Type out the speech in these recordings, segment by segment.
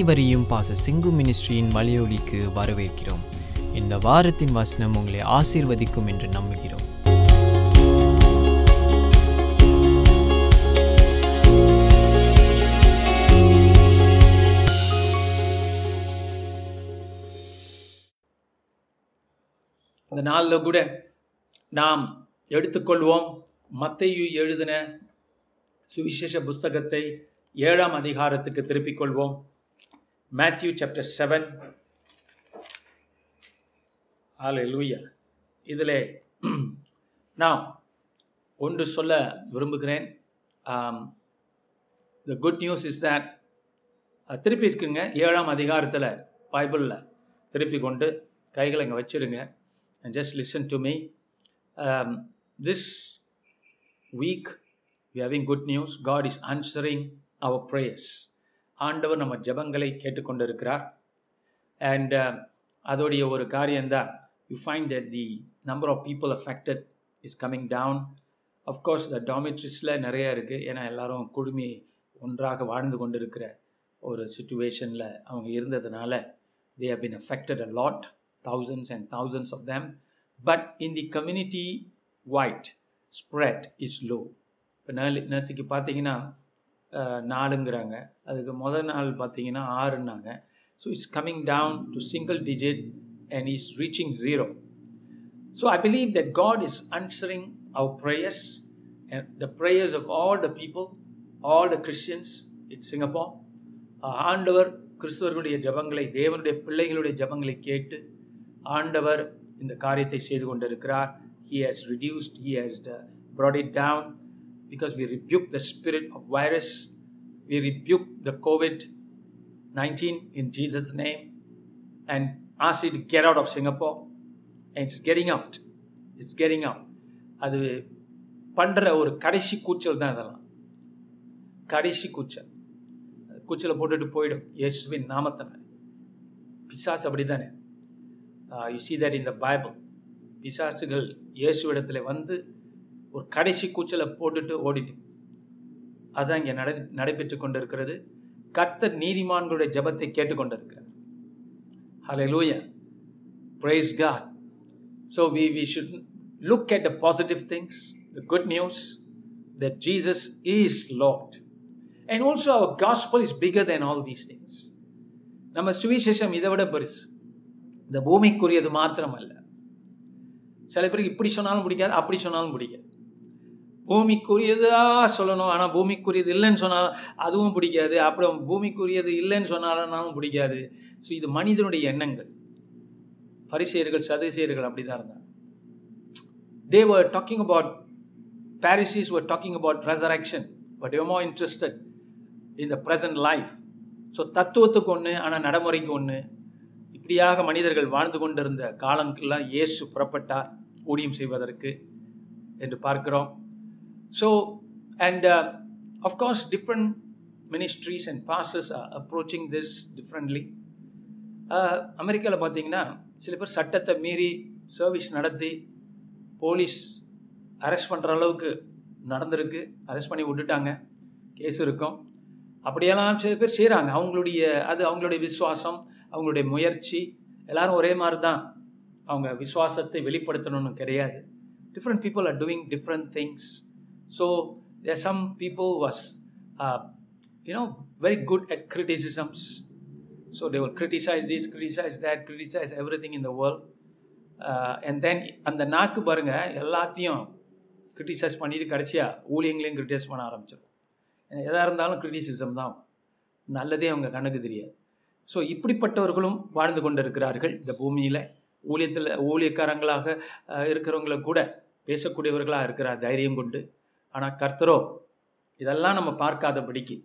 அனைவரையும் பாச சிங்கு மினிஸ்ட்ரியின் மலையொலிக்கு வரவேற்கிறோம். இந்த வாரத்தின் வசனம் உங்களை ஆசீர்வதிக்கும் என்று நம்புகிறோம். அந்த நாளில் கூட நாம் எடுத்துக்கொள்வோம் மத்தையு எழுதின சுவிசேஷ புஸ்தகத்தை ஏழாம் அதிகாரத்துக்கு திருப்பிக் கொள்வோம். மேத்யூ சாப்டர் செவன் லூயா இதில் நான் ஒன்று சொல்ல விரும்புகிறேன். The good news is that திருப்பி இருக்குங்க ஏழாம் அதிகாரத்தில் பைபிளில் திருப்பி கொண்டு கைகளை இங்கே வச்சிருங்க. And just listen to me this week we having good news God is answering our prayers. ஆண்டவர் நம்ம ஜெபங்களை கேட்டுக்கொண்டிருக்கிறார். அண்ட் uh, அதோடைய ஒரு காரியம்தான் you find that the number of people affected is coming down of course the டாமிட்ரிஸில் நிறைய இருக்குது ஏன்னா எல்லாரும் குடுமி ஒன்றாக வாழ்ந்து கொண்டிருக்கிற ஒரு சுச்சுவேஷனில் அவங்க இருந்ததுனால they have been affected a lot thousands and thousands of them. But in the community wide spread is low. இப்போ நேற்றுக்கு பார்த்தீங்கன்னா நாலுங்கிறாங்க. அதுக்கு முதல் நாள் பார்த்தீங்கன்னா ஆறுன்னாங்க. So it's coming down to single digit and is reaching zero so I believe that God is answering our prayers the prayers of all the people all the Christians in Singapore ஆண்டவர் கிறிஸ்தவர்களுடைய ஜபங்களை தேவனுடைய பிள்ளைகளுடைய ஜபங்களை கேட்டு ஆண்டவர் இந்த காரியத்தை செய்து கொண்டிருக்கிறார். He has reduced he has brought it down because we rebuke the spirit of virus we rebuke the covid 19 in jesus name and ask it to get out of singapore and it's getting out it's getting out அது பண்ற ஒரு கடைசி கூச்சல் தான் அதெல்லாம் கடைசி கூச்சல் கூச்சலை போட்டுட்டு போயிடும் இயேசுவின் நாமத்தினால பிசாஸ் அப்படிதானே you see that in the Bible பிசாசுகள் இயேசுவிடத்தில் வந்து ஒரு கடைசி கூச்சலை போட்டுட்டு ஓடிட்டு. அதான் இங்கே நடை நடைபெற்று கொண்டிருக்கிறது. கர்த்தர் நீதிமான்களுடைய ஜபத்தை கேட்டுக்கொண்டிருக்கிறார். Hallelujah praise God so we we should look at the positive things the good news the Jesus is Lord and also our gospel is bigger than all these things நம்ம சுவிசேஷம் இதை விட பெருசு. இந்த பூமிக்குரியது மாத்திரம் அல்ல சில பேருக்கு இப்படி சொன்னாலும் பிடிக்காது அப்படி சொன்னாலும் பிடிக்காது. பூமிக்குரியதா சொல்லணும். ஆனால் பூமிக்குரியது இல்லைன்னு சொன்னாலும் அதுவும் பிடிக்காது. அப்புறம் பூமிக்குரியது இல்லைன்னு சொன்னாலும் பிடிக்காது. ஸோ இது மனிதனுடைய எண்ணங்கள். பரிசெயர்கள் சதுசெயர்கள் அப்படிதான் இருந்தாங்க. They were talking about Pharisees were talking about resurrection but you more interested in the present life so தத்துவத்துக்கு ஒன்று ஆனால் நடைமுறைக்கு ஒன்று இப்படியாக மனிதர்கள் வாழ்ந்து கொண்டிருந்த காலங்கள்லாம் இயேசு புறப்பட்டார் ஊழியம் செய்வதற்கு என்று பார்க்கிறோம். So and of course different ministries and bosses approaching this differently அமெரிக்காவில் பார்த்தீங்கன்னா சில பேர் சட்டத்தை மீறி சர்வீஸ் நடத்தி போலீஸ் அரெஸ்ட் பண்ணுற அளவுக்கு நடந்திருக்கு. அரெஸ்ட் பண்ணி விட்டுட்டாங்க. கேஸ் இருக்கும். அப்படியெல்லாம் சில பேர் செய்கிறாங்க அவங்களுடைய அது அவங்களுடைய விசுவாசம் அவங்களுடைய முயற்சி எல்லாரும் ஒரே மாதிரி தான் அவங்க விசுவாசத்தை வெளிப்படுத்தணும்னு கிடையாது. Different people are doing different things so there some people was you know very good at criticisms so they will criticize this criticize that criticize everything in the world and then அந்த நாக்கு பாருங்க எல்லாத்தையும் criticise பண்ணிட்டு கடைசியாக ஊழியங்களையும் criticise பண்ண ஆரம்பிச்சிடும் எதாக இருந்தாலும் கிரிட்டிசிசம் தான். நல்லதே அவங்க கண்ணுக்கு தெரியாது. ஸோ இப்படிப்பட்டவர்களும் வாழ்ந்து கொண்டிருக்கிறார்கள். இந்த பூமியில் ஊழியத்தில் ஊழியக்காரங்களாக இருக்கிறவங்கள கூட பேசக்கூடியவர்களாக இருக்கிறார் தைரியம் கொண்டு. ஆனால் கர்த்தரோ இதெல்லாம் நம்ம பார்க்காதபடிக்கு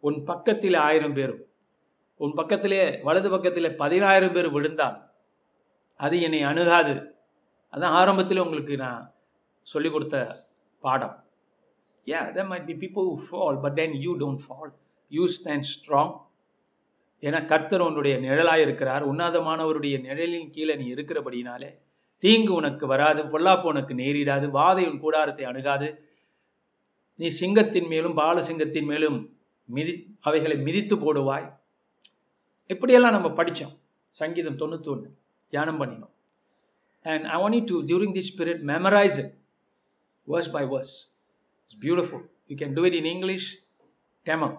உன் பக்கத்தில் ஆயிரம் பேரும் உன் பக்கத்திலே வலது பக்கத்தில் பதினாயிரம் பேர் விழுந்தால் அது என்னை அணுகாது. அதான் ஆரம்பத்தில் உங்களுக்கு நான் சொல்லிக் கொடுத்த பாடம். ஏ they may be people fall but then you don't fall you stand strong ஏன்னா கர்த்தர் உன்னுடைய நிழலாக இருக்கிறார். உன்னதமானவருடைய நிழலின் கீழே நீ இருக்கிறபடினாலே தீங்கு உனக்கு வராது பொல்லாப்பு உனக்கு நேரிடாது வாதை உன் கூடாரத்தை அணுகாது. நீ சிங்கத்தின் மேலும் பால சிங்கத்தின் மேலும் மிதி அவைகளை மிதித்து போடுவாய். இப்படியெல்லாம் நம்ம படித்தோம் சங்கீதம் தொண்ணூத்தொன்று தியானம் பண்ணினோம். And I want to during the spirit memorize it verse by verse it's beautiful you can do it in English டெமம்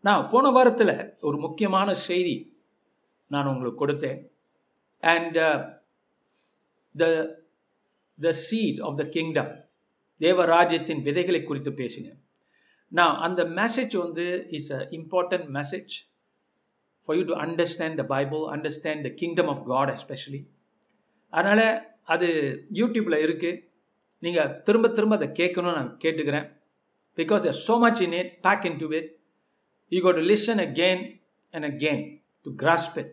நான் போன வாரத்தில் ஒரு முக்கியமான செய்தி நான் உங்களுக்கு கொடுத்தேன். And the the seed of the kingdom தேவராஜ்யத்தின் விதைகளை குறித்து பேசினேன். நான் அந்த மெசேஜ் வந்து is a important message for you to understand the Bible understand the kingdom of God especially அதனால் அது யூடியூப்பில் இருக்குது நீங்கள் திரும்ப திரும்ப அதை கேட்கணும்னு நான் கேட்டுக்கிறேன். Because there's so much in it pack into it. You got to listen again and again to grasp it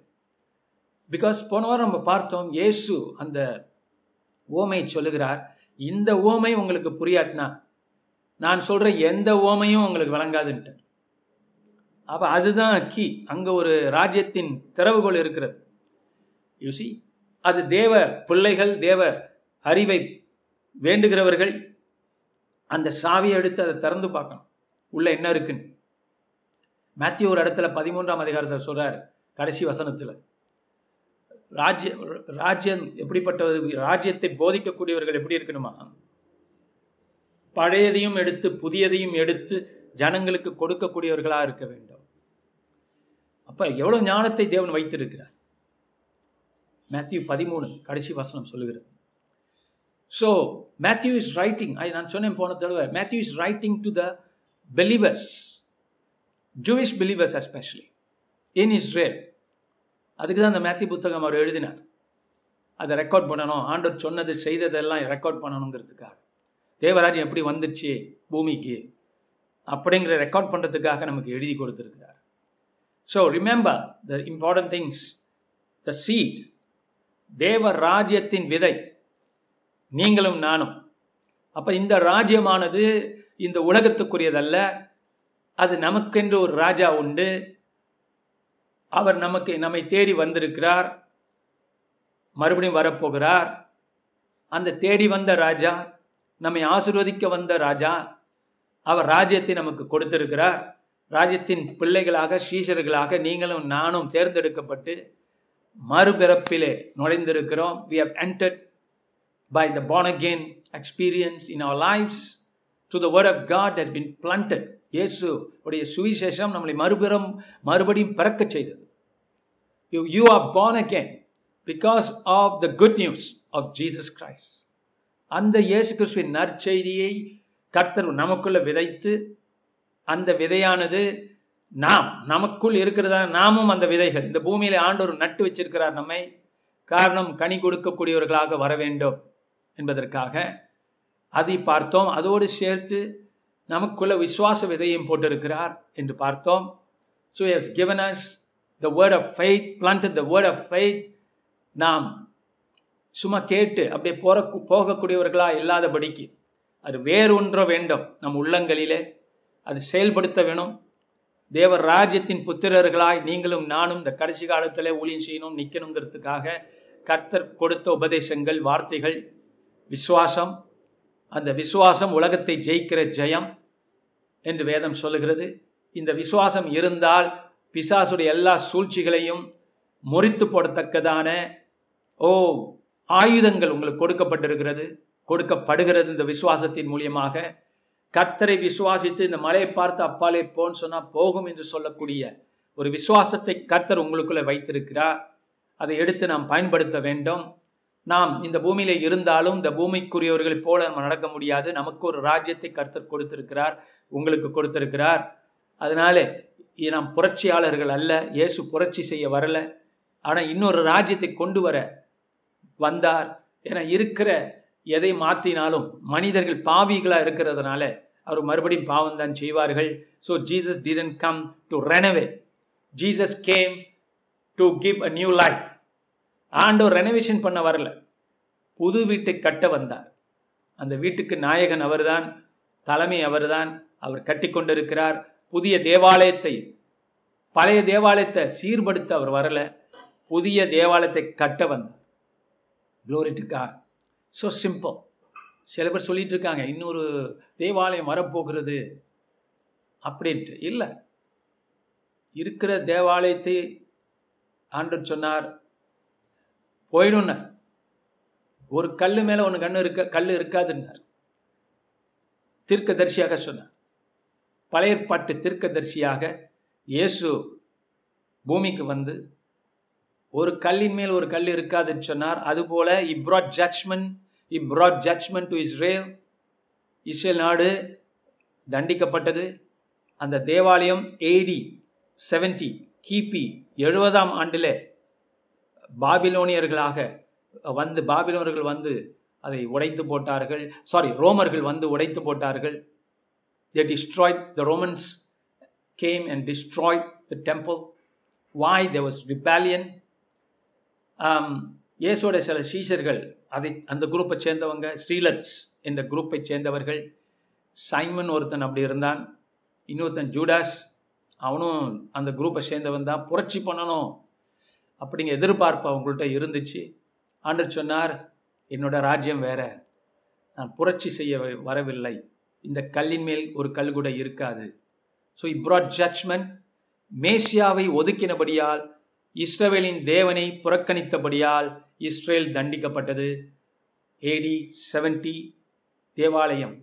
because போன வாரம் நம்ம பார்த்தோம் இயேசு அந்த ஓமையை சொல்லுகிறார். இந்த ஓமை உங்களுக்கு புரியாட்டினா நான் சொல்ற எந்த ஓமையும் உங்களுக்கு விளங்காதுன்ட்டு அப்ப அதுதான் கீ. அங்க ஒரு ராஜ்யத்தின் திறவுகோள் இருக்கிறது. யூசி அது தேவ பிள்ளைகள் தேவ அறிவை வேண்டுகிறவர்கள் அந்த சாவியை எடுத்து அதை திறந்து பார்க்கணும். உள்ள என்ன இருக்குன்னு. மேத்யூ ஒரு இடத்துல பதிமூன்றாம் அதிகாரத்தில் சொல்றாரு கடைசி வசனத்துல. ராஜ்ய ராஜ்யம் எப்படிப்பட்ட ராஜ்யத்தை போதிக்கக்கூடியவர்கள் எப்படி இருக்கணுமா? பழையதையும் எடுத்து புதியதையும் எடுத்து ஜனங்களுக்கு கொடுக்கக்கூடியவர்களா இருக்க வேண்டும். அப்ப எவ்வளவு ஞானத்தை தேவன் வைத்திருக்கிறார்? மேத்யூ பதிமூணு கடைசி வசனம் சொல்லுகிறது. ஸோ மேத்யூ இஸ் ரைட்டிங் நான் சொன்னேன் போன தடவை Matthew is writing to the believers Jewish believers especially in Israel அதுக்கு தான் அந்த மேத்தி புத்தகம் அவர் எழுதினார். அதை ரெக்கார்ட் பண்ணணும். ஆண்டவர் சொன்னது செய்ததெல்லாம் ரெக்கார்ட் பண்ணணுங்கிறதுக்காக. தேவராஜ்யம் எப்படி வந்துச்சு பூமிக்கு? அப்படிங்கிற ரெக்கார்ட் பண்ணுறதுக்காக நமக்கு எழுதி கொடுத்துருக்கிறார். So remember the important things the seed தேவ ராஜ்யத்தின் விதை. நீங்களும் நானும். அப்போ இந்த ராஜ்யமானது இந்த உலகத்துக்குரியதல்ல. அது நமக்கென்று ஒரு ராஜா உண்டு. அவர் நமக்கு நம்மை தேடி வந்திருக்கிறார். மறுபடியும் வரப்போகிறார். அந்த தேடி வந்த ராஜா நம்மை ஆசிர்வதிக்க வந்த ராஜா அவர் ராஜ்யத்தை நமக்கு கொடுத்திருக்கிறார். ராஜ்யத்தின் பிள்ளைகளாக சீஷர்களாக நீங்களும் நானும் தேர்ந்தெடுக்கப்பட்டு மறுபிறப்பிலே நுழைந்திருக்கிறோம். We have entered by the born again experience in our lives to the word of God has been been. இயேசு உடைய சுவிசேஷம் நம்மளை மறுபுறம் மறுபடியும் பிறக்க செய்தது. You you are born again because of the good news of Jesus Christ அந்த இயேசு கிறிஸ்துவின் நற்செய்தியை கர்த்தர் நமக்குள்ள விதைத்து அந்த விதையானது நாம் நமக்குள் இருக்கிறதா நாமும் அந்த விதைகள். இந்த பூமியில ஆண்டவர் நட்டு வச்சிருக்கிறார் நம்மை. காரணம் கனி கொடுக்கக்கூடியவர்களாக வர வேண்டும் என்பதற்காக. அதை பார்த்தோம். அதோடு சேர்த்து நமக்குள்ள விசுவாச விதையும் போட்டிருக்கிறார் என்று பார்த்தோம். So as given us the word of faith plant the word of faith நாம் சும்மா கேட்டு அப்படியே போற போகக்கூடியவர்களா இல்லாதபடிக்கு அது வேறொன்ற வேண்டும். நம் உள்ளங்களிலே அது செயல்படுத்த வேணும். தேவர் ராஜ்யத்தின் புத்திரர்களாய் நீங்களும் நானும் இந்த கடைசி காலத்தில் ஊழியம் செய்யணும் நிற்கணுங்கிறதுக்காக கர்த்தர் கொடுத்த உபதேசங்கள் வார்த்தைகள் விசுவாசம். அந்த விசுவாசம் உலகத்தை ஜெயிக்கிற ஜெயம். என்று வேதம் சொல்லுகிறது. இந்த விசுவாசம் இருந்தால் பிசாசுடைய எல்லா சூழ்ச்சிகளையும் முறித்து போடத்தக்கதான ஓ ஆயுதங்கள் உங்களுக்கு கொடுக்கப்பட்டிருக்கிறது கொடுக்கப்படுகிறது இந்த விசுவாசத்தின் மூலியமாக. கர்த்தரை விசுவாசித்து இந்த மலையை பார்த்து அப்பாலே போன்னு சொன்னா போகும் என்று சொல்லக்கூடிய ஒரு விசுவாசத்தை கர்த்தர் உங்களுக்குள்ள வைத்திருக்கிறார். அதை எடுத்து நாம் பயன்படுத்த வேண்டும். நாம் இந்த பூமியில இருந்தாலும் இந்த பூமிக்குரியவர்களை போல நம்ம நடக்க முடியாது. நமக்கு ஒரு ராஜ்யத்தை கர்த்தர் கொடுத்திருக்கிறார். உங்களுக்கு கொடுத்திருக்கிறார். அதனால நாம் புரட்சியாளர்கள் அல்ல இயேசு புரட்சி செய்ய வரல. ஆனால் இன்னொரு ராஜ்யத்தை கொண்டு வர வந்தார். என இருக்கிற எதை மாற்றினாலும் மனிதர்கள் பாவிகளாக இருக்கிறதுனால அவர் மறுபடியும் பாவம் தான் செய்வார்கள். So Jesus didn't come to renew Jesus came to give a new life ஆண்டவர் ரெனோவேஷன் பண்ண வரல. புது வீட்டை கட்ட வந்தார். அந்த வீட்டுக்கு நாயகன் அவர்தான் தலைமை அவர்தான் அவர் கட்டி கொண்டிருக்கிறார் புதிய தேவாலயத்தை பழைய தேவாலயத்தை சீர்படுத்த அவர் வரல. புதிய தேவாலயத்தை கட்ட வந்தார். குளோரிட்டுக்கா ஸோ சிம்பிள் சில பேர் சொல்லிட்டு இருக்காங்க இன்னொரு தேவாலயம் வரப்போகிறது. அப்படின்ட்டு. இல்லை. இருக்கிற தேவாலயத்தை ஆண்டவர் சொன்னார். போயிடும்னார். ஒரு கல்லு மேலே ஒன்று கண்ணு இருக்க கல் இருக்காதுன்னார். தீர்க்கதரிசியாக சொன்னார். பழைய ஏற்பாட்டு தீர்க்கதரிசியாக இயேசு பூமிக்கு வந்து ஒரு கல்லின் மேல் ஒரு கல் இருக்காதுன்னு சொன்னார். அதுபோல he brought judgment he brought judgment to Israel Israel நாடு தண்டிக்கப்பட்டது. அந்த தேவாலயம் ஏடி செவன்டி கிபி எழுபதாம் ஆண்டில் பாபிலோனியர்களாக வந்து பாபிலோனர்கள் வந்து அதை உடைத்து போட்டார்கள். சாரி ரோமர்கள் வந்து உடைத்து போட்டார்கள். They destroyed the romans came and destroyed the temple. Why? There was rebellion. Um, இயேசுவோட சில சீசர்கள் அதை அந்த குரூப்பை சேர்ந்தவங்க ஸ்ரீலட்ஸ் என்ற குரூப்பை சேர்ந்தவர்கள் சைமன் ஒருத்தன் அப்படி இருந்தான் இன்னொருத்தன் ஜூடாஸ் அவனும் அந்த குரூப்பை சேர்ந்தவன் தான் புரட்சி பண்ணணும் அப்படிங்க எதிர்பார்ப்பு அவங்கள்ட்ட இருந்துச்சு. ஆண்டர் சொன்னார் என்னோட ராஜ்யம் வேற நான் புரட்சி செய்ய வ- வரவில்லை. இந்த கல்லின் மேல் ஒரு கல் கூட இருக்காது. ஸோ இப்ராட் ஜட்ஜ்மெண்ட் மேசியாவை ஒதுக்கினபடியால் இஸ்ரவேலின் தேவனை புறக்கணித்தபடியால் இஸ்ரேல் தண்டிக்கப்பட்டது. ஏடி 70 தேவாலயம்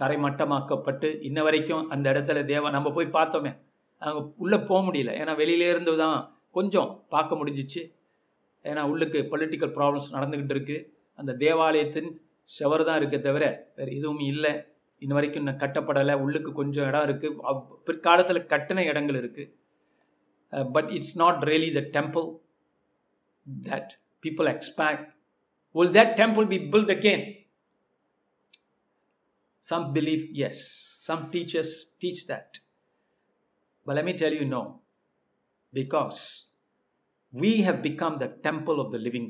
தரைமட்டமாக்கப்பட்டு இன்ன வரைக்கும் அந்த இடத்துல தேவ நம்ம போய் பார்த்தோமே. அங்கே உள்ளே போக முடியல. ஏன்னா வெளியிலேருந்து தான் கொஞ்சம் பார்க்க முடிஞ்சிச்சு. ஏன்னா உள்ளுக்கு பொலிட்டிக்கல் ப்ராப்ளம்ஸ் நடந்துக்கிட்டு இருக்கு. அந்த தேவாலயத்தின் செவர் தான் இருக்கே தவிர வேறு எதுவும் இல்லை. இன்ன வரைக்கும் இன்னும் கட்டப்படலை உள்ளுக்கு கொஞ்சம் இடம் இருக்குது பிற்காலத்தில் கட்டின இடங்கள் இருக்குது but it's not really the temple that people expect will that temple be built again some believe yes some teachers teach that but let me tell you no because we have become the temple of the living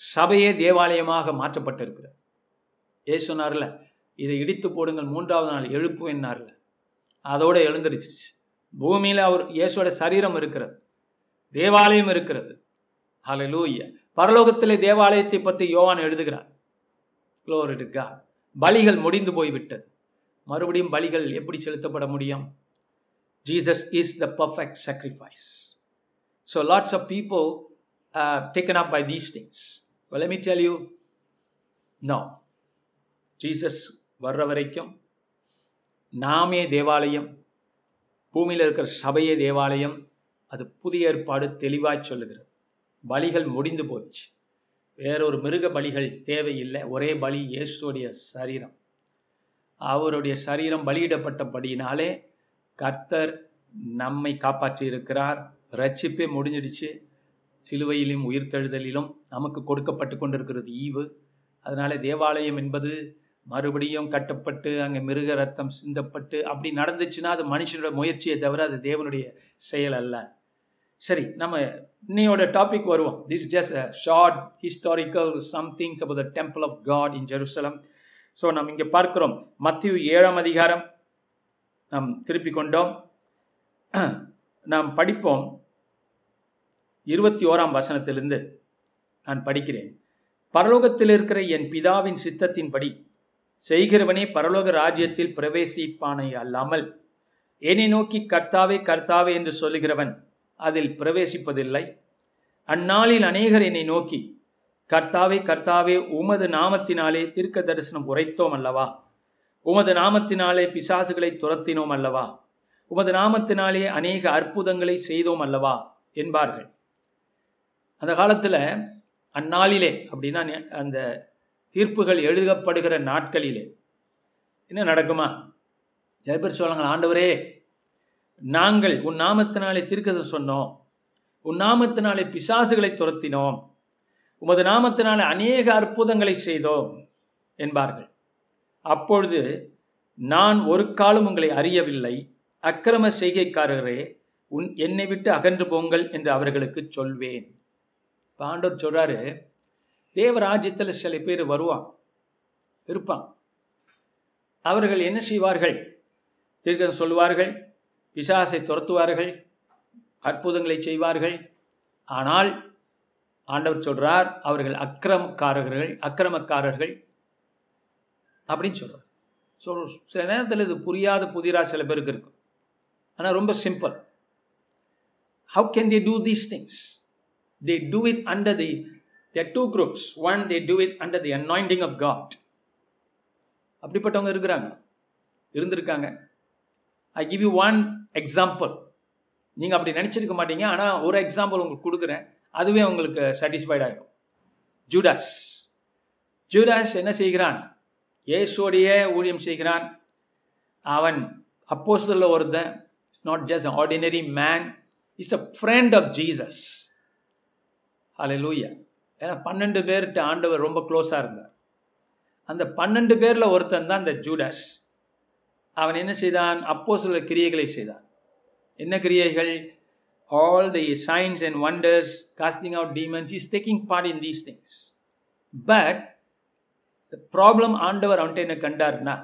சபையே தேவாலயமாக மாற்றப்பட்டிருக்கிறது ஏ சொன்னார்ல இதை இடித்து போடுங்கள் மூன்றாவது நாள் எழுப்புவேன்னார்ல அதோட எழுந்திருச்சு. பூமியில அவர் இயேசுவோட சரீரம் இருக்கிறது. தேவாலயம் இருக்கிறது. ஹலலூய பரலோகத்திலே தேவாலயத்தை பற்றி யோவான் எழுதுகிறார். பலிகள் முடிந்து போய்விட்டது. மறுபடியும் பலிகள் எப்படி செலுத்தப்பட முடியும்? Jesus is the perfect sacrifice so lots of people taken up by these things things. Well let me tell you. No. Jesus வர்ற வரைக்கும் நாமே தேவாலயம் பூமியில் இருக்கிற சபையே தேவாலயம் அது புதிய ஏற்பாடு தெளிவாய் சொல்லுகிறது பலிகள் முடிந்து போச்சு. வேறொரு மிருக பலிகள் தேவையில்லை. ஒரே பலி இயேசுடைய சரீரம். அவருடைய சரீரம் பலியிடப்பட்டபடியினாலே கர்த்தர் நம்மை காப்பாற்றி இருக்கிறார் ரட்சிப்பே முடிஞ்சிடுச்சு. சிலுவையிலும் உயிர்த்தெழுதலிலும் நமக்கு கொடுக்கப்பட்டு கொண்டிருக்கிறது ஈவு. அதனால தேவாலயம் என்பது மறுபடியும் கட்டப்பட்டு அங்கே மிருக ரத்தம் சிந்தப்பட்டு அப்படி நடந்துச்சுன்னா அது மனுஷனோட முயற்சியை தவிர அது தேவனுடைய செயல் அல்ல. சரி நம்ம இன்னையோட டாபிக் வருவோம். This just short historical somethings about the temple of God in Jerusalem so நம்ம இங்கே பார்க்கிறோம். மத்திய ஏழாம் அதிகாரம் நாம் திருப்பி கொண்டோம். நாம் படிப்போம். இருபத்தி ஓராம் வசனத்திலிருந்து நான் படிக்கிறேன். பரலோகத்தில் இருக்கிற என் பிதாவின் சித்தத்தின்படி செய்கிறவனே பரலோக ராஜ்யத்தில் பிரவேசிப்பானை அல்லாமல் என்னை நோக்கி கர்த்தாவே கர்த்தாவே என்று சொல்லுகிறவன் அதில் பிரவேசிப்பதில்லை. அந்நாளில் அநேகர் என்னை நோக்கி கர்த்தாவே கர்த்தாவே உமது நாமத்தினாலே தீர்க்க தரிசனம் உரைத்தோம் அல்லவா? உமது நாமத்தினாலே பிசாசுகளை துரத்தினோம் அல்லவா? உமது நாமத்தினாலே அநேக அற்புதங்களை செய்தோம் அல்லவா? என்பார்கள். அந்த காலத்தில் அந்நாளிலே அப்படின்னா அந்த தீர்ப்புகள் எழுதப்படுகிற நாட்களிலே. என்ன நடக்குமா? சில பேர் ஆண்டவரே நாங்கள் உன் நாமத்தினாலே தீர்க்கதை சொன்னோம். உன் நாமத்தினாலே பிசாசுகளை துரத்தினோம். உமது நாமத்தினாலே அநேக அற்புதங்களை செய்தோம் என்பார்கள். அப்பொழுது நான் ஒரு காலம் உங்களை அறியவில்லை. அக்கிரம செய்கைக்காரரே உன் என்னை விட்டு அகன்று போங்கள் என்று அவர்களுக்கு சொல்வேன். பாண்டவர் சொல்றாரு தேவராஜ்யத்தில் சில பேர் வருவான் இருப்பான் அவர்கள் என்ன செய்வார்கள்? தீர்க்கம் சொல்வார்கள் பிசாசை துரத்துவார்கள் அற்புதங்களை செய்வார்கள். ஆனால் ஆண்டவர் சொல்றார் அவர்கள் அக்கிரமக்காரர்கள் அக்கிரமக்காரர்கள் அப்படின்னு சொல்றார். ஸோ சில நேரத்தில் இது புரியாத புதிரா சில பேருக்கு இருக்கும். ஆனால் ரொம்ப simple how can they do these things they do it under the their two groups one they do it under the anointing of God அப்படிப்பட்டவங்க இருக்கிறாங்க. இருந்திருக்காங்க. I give you one example நீங்கள் அப்படி நினச்சிருக்க மாட்டீங்க. ஆனால் ஒரு எக்ஸாம்பிள் உங்களுக்கு கொடுக்குறேன். அதுவே உங்களுக்கு சாட்டிஸ்ஃபைட் ஆகிடும் ஜூடாஸ் ஜூடாஸ் என்ன செய்கிறான்? இயேசுடைய ஊழியம் செய்கிறான். அவன் அப்போஸ்தல ஒருத்தன். It's not just ordinary man is a friend of Jesus hallelujah ஏன்னா பன்னெண்டு பேர்கிட்ட ஆண்டவர் ரொம்ப க்ளோஸாக இருந்தார். அந்த பன்னெண்டு பேரில் ஒருத்தன் தான் இந்த ஜூடாஸ். அவன் என்ன செய்தான்? அப்போ சில கிரியைகளை செய்தான். என்ன கிரியைகள்? All the science and wonders casting out demons is taking part in these things but problem ஆண்டவர் அவன்கிட்ட என்ன கண்டார்னா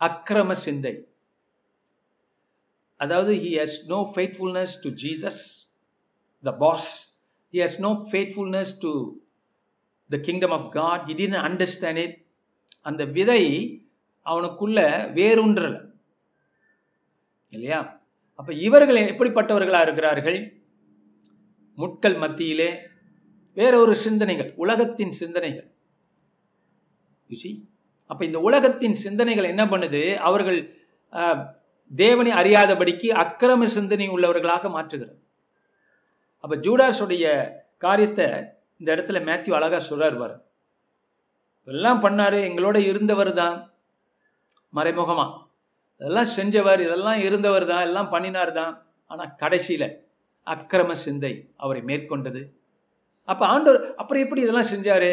அக்கிரம சிந்தை. அதாவது he has no faithfulness to Jesus the boss he has no faithfulness to the kingdom of God he didn't understand it அந்த விதை அவனுக்குள்ள வேறுன்றல இல்லையா? அப்ப இவர்கள் எப்படிப்பட்டவர்களா இருக்கிறார்கள்? முட்கள் மத்தியிலே வேறொரு சிந்தனைகள் உலகத்தின் சிந்தனைகள். அப்ப இந்த உலகத்தின் சிந்தனைகள் என்ன பண்ணுது? அவர்கள் தேவனை அறியாதபடிக்கு அக்கிரம சிந்தனை உள்ளவர்களாக மாற்றுகிறது. அப்ப ஜூடாஸுடைய காரியத்தை இந்த இடத்துல மேத்யூ அழகா சொல்றார் பாரு. எல்லாம் பண்ணாரு எங்களோட இருந்தவர் தான் மறைமுகமா. இதெல்லாம் செஞ்சவர் இதெல்லாம் இருந்தவர் தான் எல்லாம் பண்ணினார் தான் ஆனா கடைசியில அக்கிரம சிந்தை அவரை மேற்கொண்டது. அப்ப ஆண்டவர் அப்புறம் எப்படி இதெல்லாம் செஞ்சாரு?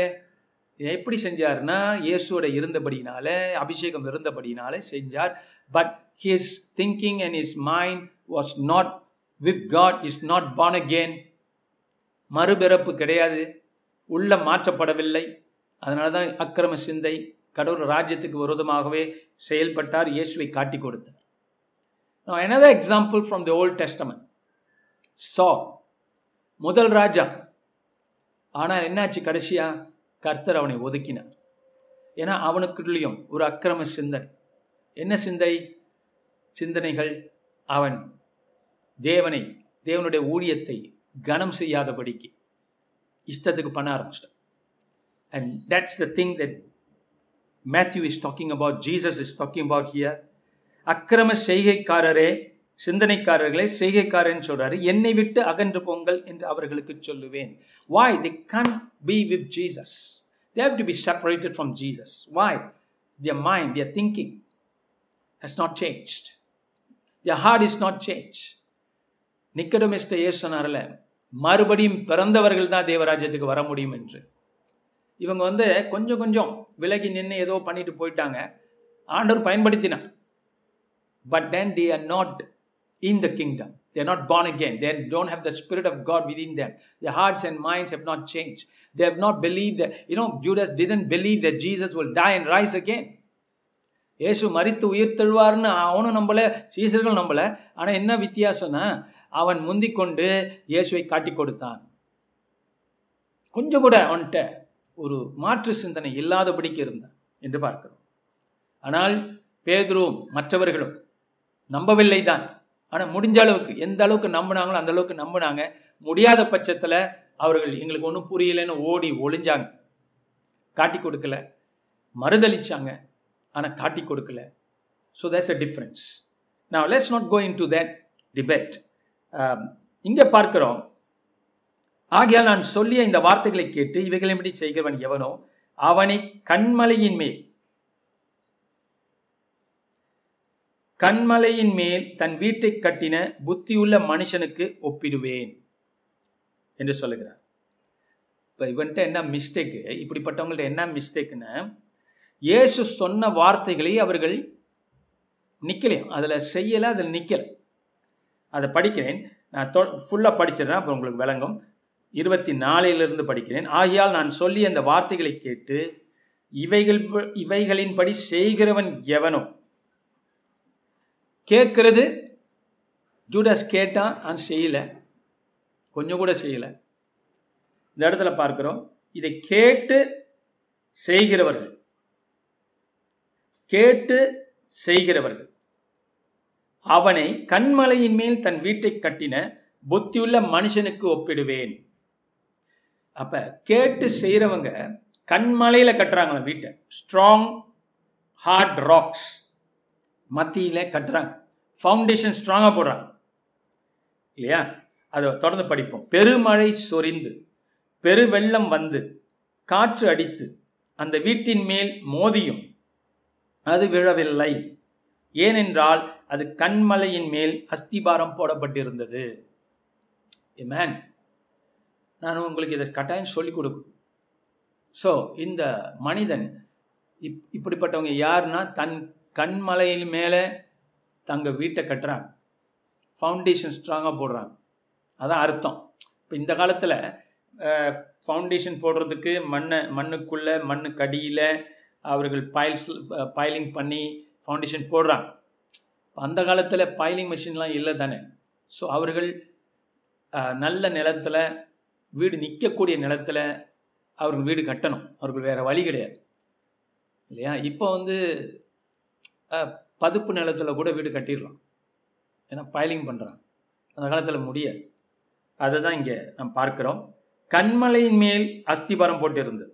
எப்படி செஞ்சாருன்னா இயேசுவோட இருந்தபடினால அபிஷேகம் இருந்தபடினால செஞ்சார். But his thinking and his mind was not with God is not born again மறுபிறப்பு கிடையாது. உள்ள மாற்றப்படவில்லை. அதனால தான் அக்கிரம சிந்தை கடவுள் ராஜ்யத்துக்கு விரோதமாகவே செயல்பட்டார் இயேசுவை காட்டி கொடுத்தார். Now example from from old Old Testament. Saul முதல் ராஜா. ஆனால் என்னாச்சு கடைசியா? கர்த்தர் அவனை ஒதுக்கினார். ஏன்னா அவனுக்குள்ளேயும் ஒரு அக்கிரம சிந்தனை. என்ன சிந்தை? சிந்தனைகள் அவன் தேவனை தேவனுடைய ஊழியத்தை கனம் செய்யாதபடிக்கு இஷ்டத்துக்கு பண்ண ஆரம்பிச்சிட்டேன். And that's the thing that Matthew is talking about Jesus is talking about here அக்கிரம செய்கைக்காரரே சிந்தனைக்காரர்களே செய்கைக்காரன் சொல்றாரு. என்னை விட்டு அகன்று போங்கள் என்று அவர்களுக்கு சொல்லுவேன். Why? They can't be with Jesus they have to be separated from jesus. Why? Their mind their thinking not change changed. Their heart is not changed. நிக்கடமிஸ்ட இயேசுனார்ல மறுபடியும் பிறந்தவர்கள் தான் தேவராஜ்யத்துக்கு வர முடியும் என்று இவங்க வந்து கொஞ்சம் கொஞ்சம் விலகி நின்று ஏதோ பண்ணிட்டு போயிட்டாங்க ஆண்டவர் பயன்படுத்தினார் but then they are not in the kingdom. They are not born again. They don't have the Spirit of God within them. Their hearts and minds have not changed. They have not believed that, you know, Judas didn't believe that Jesus will die and rise again. இயேசு மறித்து உயிர் தழுவார்னு அவனும் நம்பல சீசர்கள் நம்பல ஆனா என்ன வித்தியாசம்னா அவன் முந்திக் கொண்டு இயேசுவை காட்டி கொடுத்தான். கொஞ்சம் கூட அவன்கிட்ட ஒரு மாற்று சிந்தனை இல்லாதபடிக்கு இருந்தான் என்று பார்க்கிறோம். ஆனால் பேதுரும் மற்றவர்களும் நம்பவில்லை தான் ஆனால் முடிஞ்ச அளவுக்கு எந்த அளவுக்கு நம்பினாங்களோ அந்த அளவுக்கு நம்பினாங்க. முடியாத பட்சத்துல அவர்கள் எங்களுக்கு ஒன்றும் புரியலன்னு ஓடி ஒளிஞ்சாங்க. காட்டி கொடுக்கல. மறுதளிச்சாங்க ஆனால் காட்டி கொடுக்கல. ஸோ தேட்ஸ் அ டிஃப்ரென்ஸ் நான் let's not go into that debate இங்க பார்க்கிறோம். ஆகையால் நான் சொல்லிய இந்த வார்த்தைகளை கேட்டு இவைகளின்படி செய்கிறவன் எவனோ அவனை கண்மலையின் மேல் கண்மலையின் மேல் தன் வீட்டை கட்டின புத்தியுள்ள மனுஷனுக்கு ஒப்பிடுவேன் என்று சொல்லுகிறார். இப்ப இவன்ட்ட என்ன மிஸ்டேக் இப்படிப்பட்டவங்கள்ட்ட என்ன மிஸ்டேக்குன்னு இயேசு சொன்ன வார்த்தைகளை அவர்கள் நிக்கலையும் அதுல செய்யல அதுல நிக்கல. அதை படிக்கிறேன். நான் ஃபுல்லாக படிச்சிடறேன் அப்போ உங்களுக்கு விளங்கும். இருபத்தி நாலிலிருந்து படிக்கிறேன். ஆகையால் நான் சொல்லி அந்த வார்த்தைகளை கேட்டு இவைகள் இவைகளின்படி செய்கிறவன் எவனோ? கேட்கறது ஜூடாஸ் கேட்டான் ஆனால் செய்யலை. கொஞ்சம் கூட செய்யலை. இந்த இடத்துல பார்க்கிறோம். இதை கேட்டு செய்கிறவர்கள். கேட்டு செய்கிறவர்கள். அவனை கண்மலையின் மேல் தன் வீட்டை கட்டின புத்தியுள்ள மனுஷனுக்கு ஒப்பிடுவேன். அப்ப கேட்டு செய்யறவங்க கண்மலையில கட்டுறாங்களா வீட்டை. ஸ்ட்ராங் ஹார்ட் ராக்ஸ் மத்தியில கட்டுறாங்க. ஃபவுண்டேஷன் ஸ்ட்ராங்கா போடுறாங்க. இல்லையா? அதை தொடர்ந்து படிப்போம். பெருமழை சொரிந்து பெருவெள்ளம் வந்து காற்று அடித்து அந்த வீட்டின் மேல் மோதியும் அது விழவில்லை. ஏனென்றால் அது கண்மலையின் மேல் அஸ்திபாரம் போடப்பட்டிருந்தது. மேன் நான் உங்களுக்கு இதை கட்டாயம் சொல்லிக் கொடுக்கும் ஸோ இந்த மனிதன் இப் இப்படிப்பட்டவங்க யாருன்னா தன் கண்மலையின் மேலே தங்க வீட்டை கட்டுறாங்க. ஃபவுண்டேஷன் ஸ்ட்ராங்காக போடுறாங்க. அதான் அர்த்தம். இப்போ இந்த காலத்தில் ஃபவுண்டேஷன் போடுறதுக்கு மண்ணை மண்ணுக்குள்ளே மண்ணுக்கு அடியில் அவர்கள் பாயில்ஸ் பாயிலிங் பண்ணி ஃபவுண்டேஷன் போடுறாங்க. அந்த காலத்தில் பைலிங் மிஷின்லாம் இல்லை தானே. ஸோ அவர்கள் நல்ல நிலத்தில் வீடு நிற்கக்கூடிய நிலத்தில் அவர்கள் வீடு கட்டணும். அவர்கள் வேறு வழி கிடையாது. இல்லையா? இப்போ வந்து பதுப்பு நிலத்தில் கூட வீடு கட்டிடலாம். ஏன்னா பைலிங் பண்ணுறாங்க அந்த காலத்தில் முடியாது. அதை தான் இங்கே நம்ம பார்க்குறோம். கண்மலையின் மேல் அஸ்திபாரம் போட்டிருந்தது.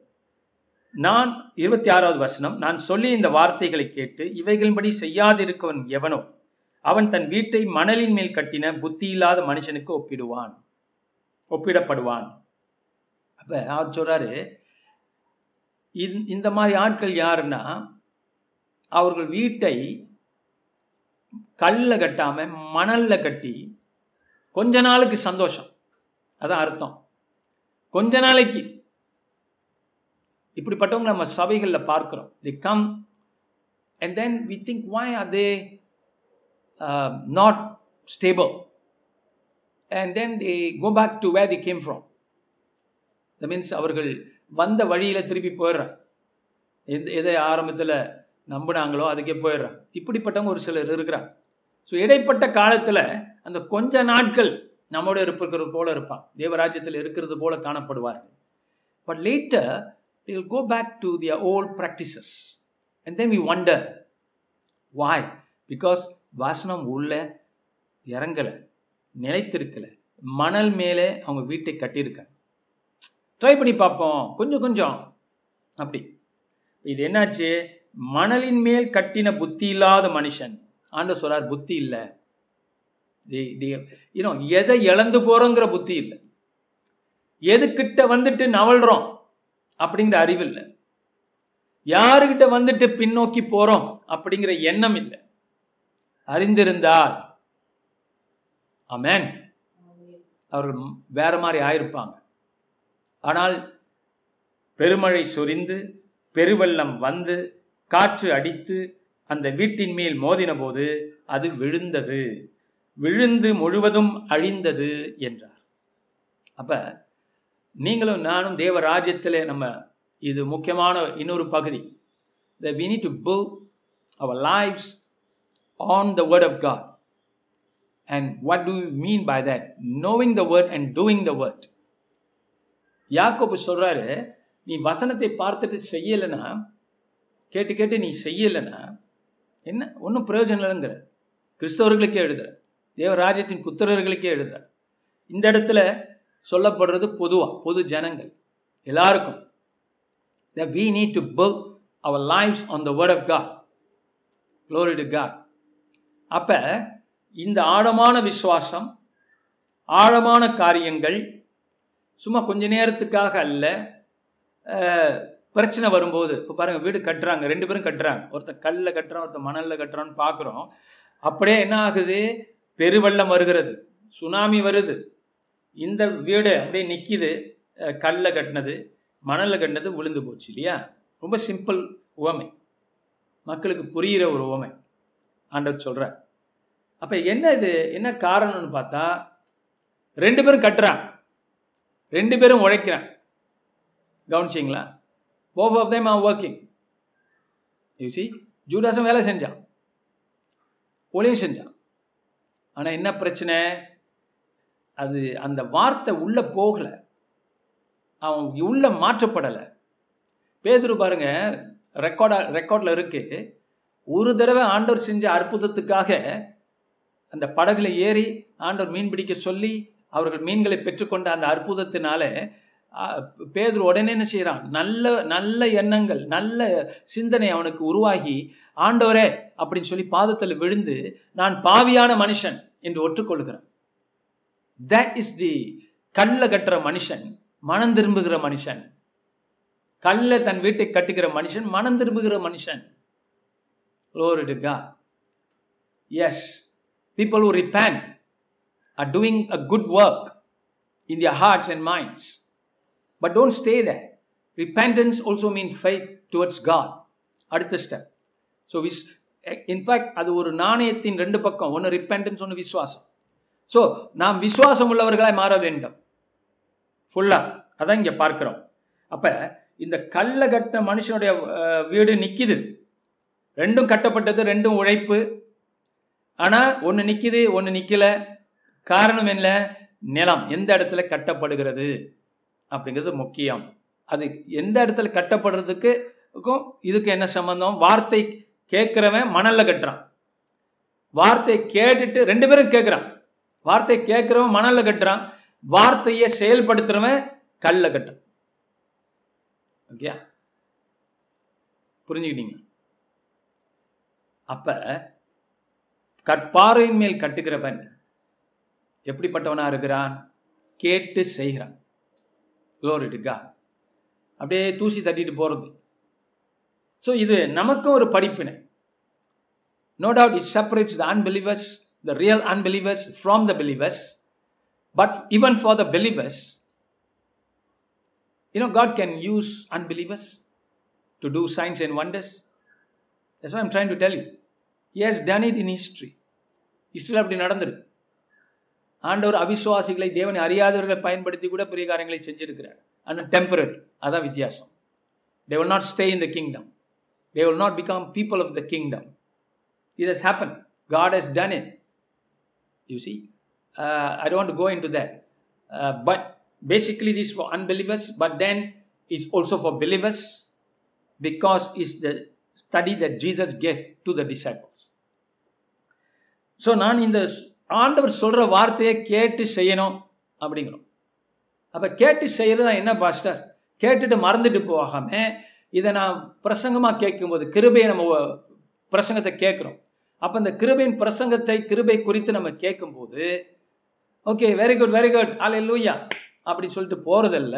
நான் இருபத்தி ஆறாவது வசனம் நான் சொல்லி இந்த வார்த்தைகளை கேட்டு இவைகளின்படி செய்யாதிருக்கவன் எவனோ அவன் தன் வீட்டை மணலின் மேல் கட்டின புத்தி இல்லாத மனுஷனுக்கு ஒப்பிடுவான் ஒப்பிடப்படுவான். அப்ப அவர் சொல்றாரு இந்த மாதிரி ஆட்கள் யாருன்னா அவர்கள் வீட்டை கல்ல கட்டாம மணல்ல கட்டி கொஞ்ச நாளுக்கு சந்தோஷம். அதான் அர்த்தம். கொஞ்ச நாளைக்கு இப்படிப்பட்டவங்க நம்ம சபைகளில் பார்க்குறோம். They come and then we think why are they not stable and then they go back to where they came from the means அவர்கள் வந்த வழியில் திருப்பி போயிடுறாங்க. எந்த எதை ஆரம்பத்தில் நம்பினாங்களோ அதுக்கே போயிடுறாங்க. இப்படிப்பட்டவங்க ஒரு சிலர் இருக்கிறாங்க. ஸோ இடைப்பட்ட காலத்தில் அந்த கொஞ்ச நாட்கள் நம்மோட இருக்கிறது போல இருப்பான் தேவராஜ்யத்தில் இருக்கிறது போல காணப்படுவார்கள். But later they will go back to their old practices. And then we wonder why? Because வாசனம் உள்ள இறங்கலை நிலைத்திருக்கலை. மணல் மேலே அவங்க வீட்டை கட்டியிருக்காங்க. ட்ரை பண்ணி பார்ப்போம். கொஞ்சம் கொஞ்சம். அப்படி. இது என்னாச்சு? மணலின் மேல் கட்டின புத்தி இல்லாத மனுஷன். ஆண்ட சொல்றார் புத்தி இல்லை. எதை இழந்து போறோங்கிற புத்தி இல்லை. எதுக்கிட்ட வந்துட்டு நவல்றோம்? அப்படிங்கிற அறிவு இல்லை யாருக்கிட்ட வந்துட்டு பின்னோக்கி போறோம் அப்படிங்கிற எண்ணம் இல்லை. அறிந்திருந்தால் அமேன் அவர்கள் வேற மாதிரி ஆயிருப்பாங்க. ஆனால் பெருமழை சொரிந்து பெருவெள்ளம் வந்து காற்று அடித்து அந்த வீட்டின் மேல் மோதின போது அது விழுந்தது. விழுந்து முழுவதும் அழிந்தது என்றார். அப்ப நீங்களும் நானும் தேவ ராஜ்யத்தில் நம்ம இது முக்கியமான இன்னொரு பகுதி. The we need to pull our lives on the word of God and what to mean by that knowing the word and doing the word யாக்கோப்பு சொல்றாரு நீ வசனத்தை பார்த்துட்டு செய்யலைன்னா கேட்டு கேட்டு நீ செய்யலைன்னா என்ன? ஒன்றும் பிரயோஜனம் இல்லைங்கிற. கிறிஸ்தவர்களுக்கே எழுதுற. தேவராஜ்யத்தின் புத்திரர்களுக்கே எழுதுற. இந்த இடத்துல சொல்லப்படுறது பொதுவாக பொது ஜனங்கள். எல்லாருக்கும். That we need to build our lives on the word of God. Glory to God. அப்ப இந்த ஆழமான விசுவாசம் ஆழமான காரியங்கள் சும்மா கொஞ்ச நேரத்துக்காக அல்ல பிரச்சனை வரும்போது இப்போ பாருங்கள் வீடு கட்டுறாங்க ரெண்டு பேரும் கட்டுறாங்க. ஒருத்தன் கல்லில் கட்டுறான் ஒருத்தன் மணலில் கட்டுறான்னு பார்க்குறோம் அப்படியே என்ன ஆகுது? பெருவெள்ளம் வருகிறது. சுனாமி வருது. இந்த வீடு அப்படியே நிற்கிது கல்லில் கட்டினது மணலில் கட்டினது விழுந்து போச்சு இல்லையா? ரொம்ப சிம்பிள் உவமை. மக்களுக்கு புரிகிற ஒரு உவமை ஆண்டவர் சொல்ற அப்போ என்ன இது? என்ன காரணம்னு பார்த்தா ரெண்டு பேரும் கட்டுறான். ரெண்டு பேரும் உழைக்கிறான். கவனிச்சிங்களா? Both of them are working you see ஜூடாஸும் வேலை செஞ்சான். ஒளியும் செஞ்சான். ஆனால் என்ன பிரச்சனை? அது அந்த வார்த்தை உள்ள போகல. அவன் உள்ள மாற்றப்படலை. பேதுரு பாருங்க ரெக்கார்டா ரெக்கார்ட்ல இருக்கு. ஒரு தடவை ஆண்டவர் செஞ்ச அற்புதத்துக்காக அந்த படகுல ஏறி ஆண்டவர் மீன் பிடிக்க சொல்லி அவர்கள் மீன்களை பெற்றுக்கொண்ட அந்த அற்புதத்தினால பேதுரு உடனே என்ன செய்யறான் நல்ல நல்ல எண்ணங்கள் நல்ல சிந்தனை அவனுக்கு உருவாகி ஆண்டவரே அப்படின்னு சொல்லி பாதத்தில் விழுந்து நான் பாவியான மனுஷன் என்று ஒற்றுக்கொள்கிறான். தட் இஸ் தி கல்ல கட்டுற மனுஷன் மனம் திரும்புகிற மனுஷன் கல்ல தன் வீட்டை கட்டுகிற மனுஷன் மனம் திரும்புகிற மனுஷன் Glory to God. Yes, people who repent are doing a good work in their hearts and minds. But don't stay there. Repentance also means faith towards God. அடுத்த step so this in fact அது ஒரு நாணயத்தின் ரெண்டு பக்கம் ஒன்று repentance ஒன்று விசுவாசம் so நாம் விசுவாசம் உள்ளவர்களாய் மாற வேண்டும். ஃபுல்லா அதான் இங்க பார்க்கிறோம். அப்ப இந்த கல்ல கட்ட மனுஷனுடைய வீடு நிக்குது. ரெண்டும் கட்டப்பட்டது ரெண்டும் உழைப்பு. ஆனா ஒன்னு நிக்குது ஒன்னு நிக்கல. காரணம் என்ன? நிலம் எந்த இடத்துல கட்டப்படுகிறது? அப்படிங்கிறது முக்கியம். அது எந்த இடத்துல கட்டப்படுறதுக்கு இதுக்கு என்ன சம்பந்தம்? வார்த்தை கேட்கிறவன் மணல்ல கட்டுறான். வார்த்தை கேட்டுட்டு ரெண்டு பேரும் கேட்கிறான். வார்த்தை கேட்கிறவன் மணல்ல கட்டுறான். வார்த்தையை செயல்படுத்துறவன் கல்ல கட்டுறான். ஓகே புரிஞ்சுக்கிட்டீங்க? அப்ப கற்பாறையின் மேல் கட்டுகிறவன் எப்படிப்பட்டவனா இருக்கிறான்? கேட்டு செய்கிறான். Glory அப்படியே தூசி தட்டிட்டு போறது. ஸோ இது நமக்கும் ஒரு படிப்பினை. No doubt it separates the unbelievers the real unbelievers from the believers but even for the believers You know, God can use unbelievers to do signs and wonders. That's what I'm trying to tell you. He has done it in history. ஹிஸ்டரியில் அப்படி நடந்திருக்கு ஆண்டவர் அவிசுவாசிகளை தேவனை அறியாதவர்களை பயன்படுத்தி கூட பெரிய காரியங்களை செஞ்சிருக்கிறார் ஆனால் டெம்பரரி அதான் வித்தியாசம் they will not stay in the kingdom. They will not become people of the kingdom. It has happened. God has done it. You see, uh, I don't want to go into that. Uh, but basically, this is for unbelievers, but then it's also for believers because it's the study that Jesus gave to the disciples. So நான் இந்த ஆண்டவர் சொல்ற வார்த்தையை கேட்டு செய்யணும் அப்படிங்கிறோம் அப்ப கேட்டு செய்யறது என்ன பாஸ்டர் கேட்டுட்டு மறந்துட்டு போகாம இதை நான் பிரசங்கமா கேட்கும்போது கிருபையை நம்ம பிரசங்கத்தை கேட்கிறோம் அப்ப இந்த கிருபையின் பிரசங்கத்தை கிருபை குறித்து நம்ம கேட்கும்போது okay very good very good alleluia அப்படி சொல்லிட்டு போறதல்ல.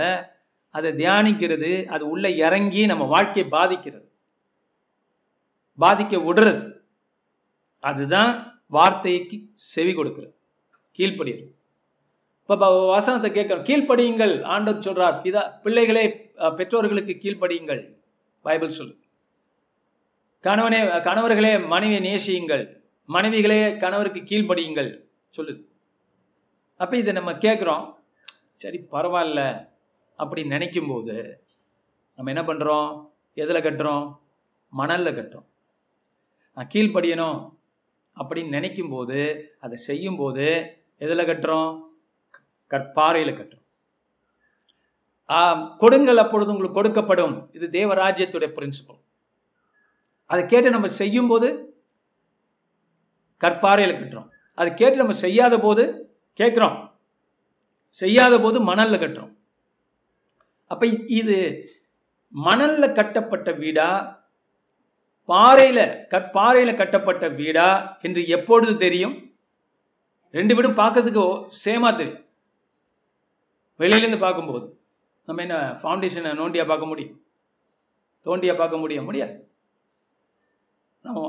அதை தியானிக்கிறது அது உள்ள இறங்கி நம்ம வாழ்க்கையை பாதிக்கிறது. பாதிக்க விடுறது. அதுதான் வார்த்தைக்கு செவி கொடுக்கிறது. கீழ்ப்படுகிறது இப்போ வசனத்தை கேட்கணும் கீழ்ப்படியுங்கள். ஆண்டவர் சொல்றார் பிதா பிள்ளைகளே பெற்றோர்களுக்கு கீழ்ப்படியுங்கள். பைபிள் சொல்லு கணவனே கணவர்களே மனைவியை நேசியுங்கள். மனைவிகளே கணவருக்கு கீழ்ப்படியுங்கள். சொல்லு. அப்ப இதை நம்ம கேட்குறோம் சரி பரவாயில்ல. அப்படி நினைக்கும் போது நம்ம என்ன பண்றோம்? எதுல கட்டுறோம்? மணல்ல கட்டுறோம். நான் கீழ்ப்படியணும் அப்படின்னு நினைக்கும் போது அதை செய்யும் போது எதுல கட்டுறோம்? கற்பாறையில் கட்டுறோம். கொடுங்கள் அப்பொழுது உங்களுக்கு கொடுக்கப்படும். இது தேவராஜ்யத்துடைய பிரின்சிபல் அதை கேட்டு நம்ம செய்யும் போது கற்பாறையில கட்டுறோம் அதை கேட்டு நம்ம செய்யாத போது கேட்குறோம். செய்யாத போது மணல்ல கட்டுறோம். அப்ப இது மணல்ல கட்டப்பட்ட வீடா பாறையில கற்பாறையில கட்டப்பட்ட வீடா என்று எப்பொழுது தெரியும்? ரெண்டு வீடும் பார்க்கறதுக்கு சேமா தெரியும். வெளியிலேருந்து பார்க்கும்போது. நம்ம என்ன ஃபவுண்டேஷனை நோண்டியா பார்க்க முடியும்? தோண்டியா பார்க்க முடியும் முடியாது.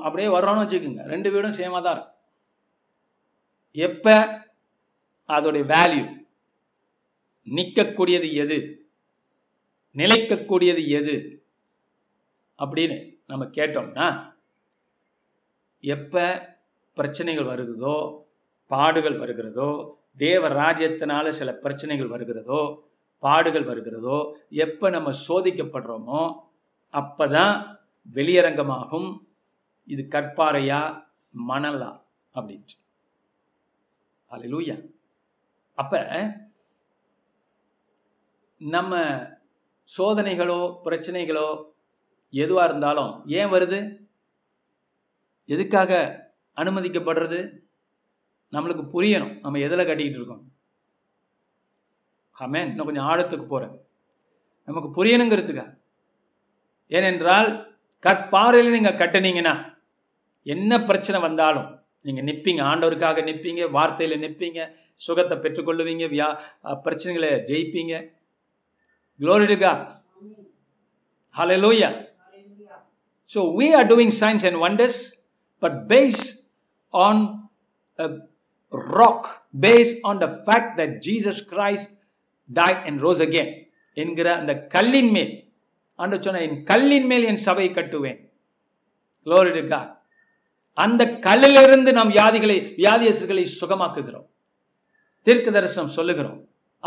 அப்படியே வர்றோம்னு வச்சுக்கோங்க. ரெண்டு வீடும் சேமாக தான் இருக்கும். எப்ப? அதோடைய வேல்யூ நிற்கக்கூடியது எது? நிலைக்கக்கூடியது எது? அப்படின்னு நம்ம கேட்டோம்னா எப்ப பிரச்சனைகள் வருகிறதோ பாடுகள் வருகிறதோ தேவ ராஜ்யத்தினால சில பிரச்சனைகள் வருகிறதோ பாடுகள் வருகிறதோ எப்ப நம்ம சோதிக்கப்படுறோமோ அப்பதான் வெளியரங்கமாகும் இது கற்பாறையா? மணலா? அப்படின்ட்டு. அல்லேலூயா அப்ப நம்ம சோதனைகளோ பிரச்சனைகளோ எதுவா இருந்தாலும் ஏன் வருது? எதுக்காக அனுமதிக்கப்படுறது? நம்மளுக்கு புரியணும். நம்ம எதில் கட்டிக்கிட்டு இருக்கோம்? ஆமே இன்னும் கொஞ்சம் ஆழத்துக்கு போறேன். நமக்கு புரியணுங்கிறதுக்கா ஏனென்றால் கற்பாறையில் நீங்க கட்டுனீங்கன்னா என்ன பிரச்சனை வந்தாலும் நீங்கள் நிற்பீங்க ஆண்டவருக்காக நிற்பீங்க வார்த்தையில் நிற்பீங்க சுகத்தை பெற்றுக்கொள்ளுவீங்க வியா பிரச்சனைகளை ஜெயிப்பீங்க glory to God hallelujah so we are doing signs and wonders but based on rock based on the fact that Jesus Christ died and rose again என்கிற அந்த கல்லின் மேல் ஆண்டு சொன்ன என் கல்லின் மேல் என் சபையை கட்டுவேன் க்ளோரிடுகா அந்த கல்லிலிருந்து நாம் வியாதிகளை வியாதியஸ்களை சுகமாக்குகிறோம். தீர்க்க தரிசனம் சொல்லுகிறோம்.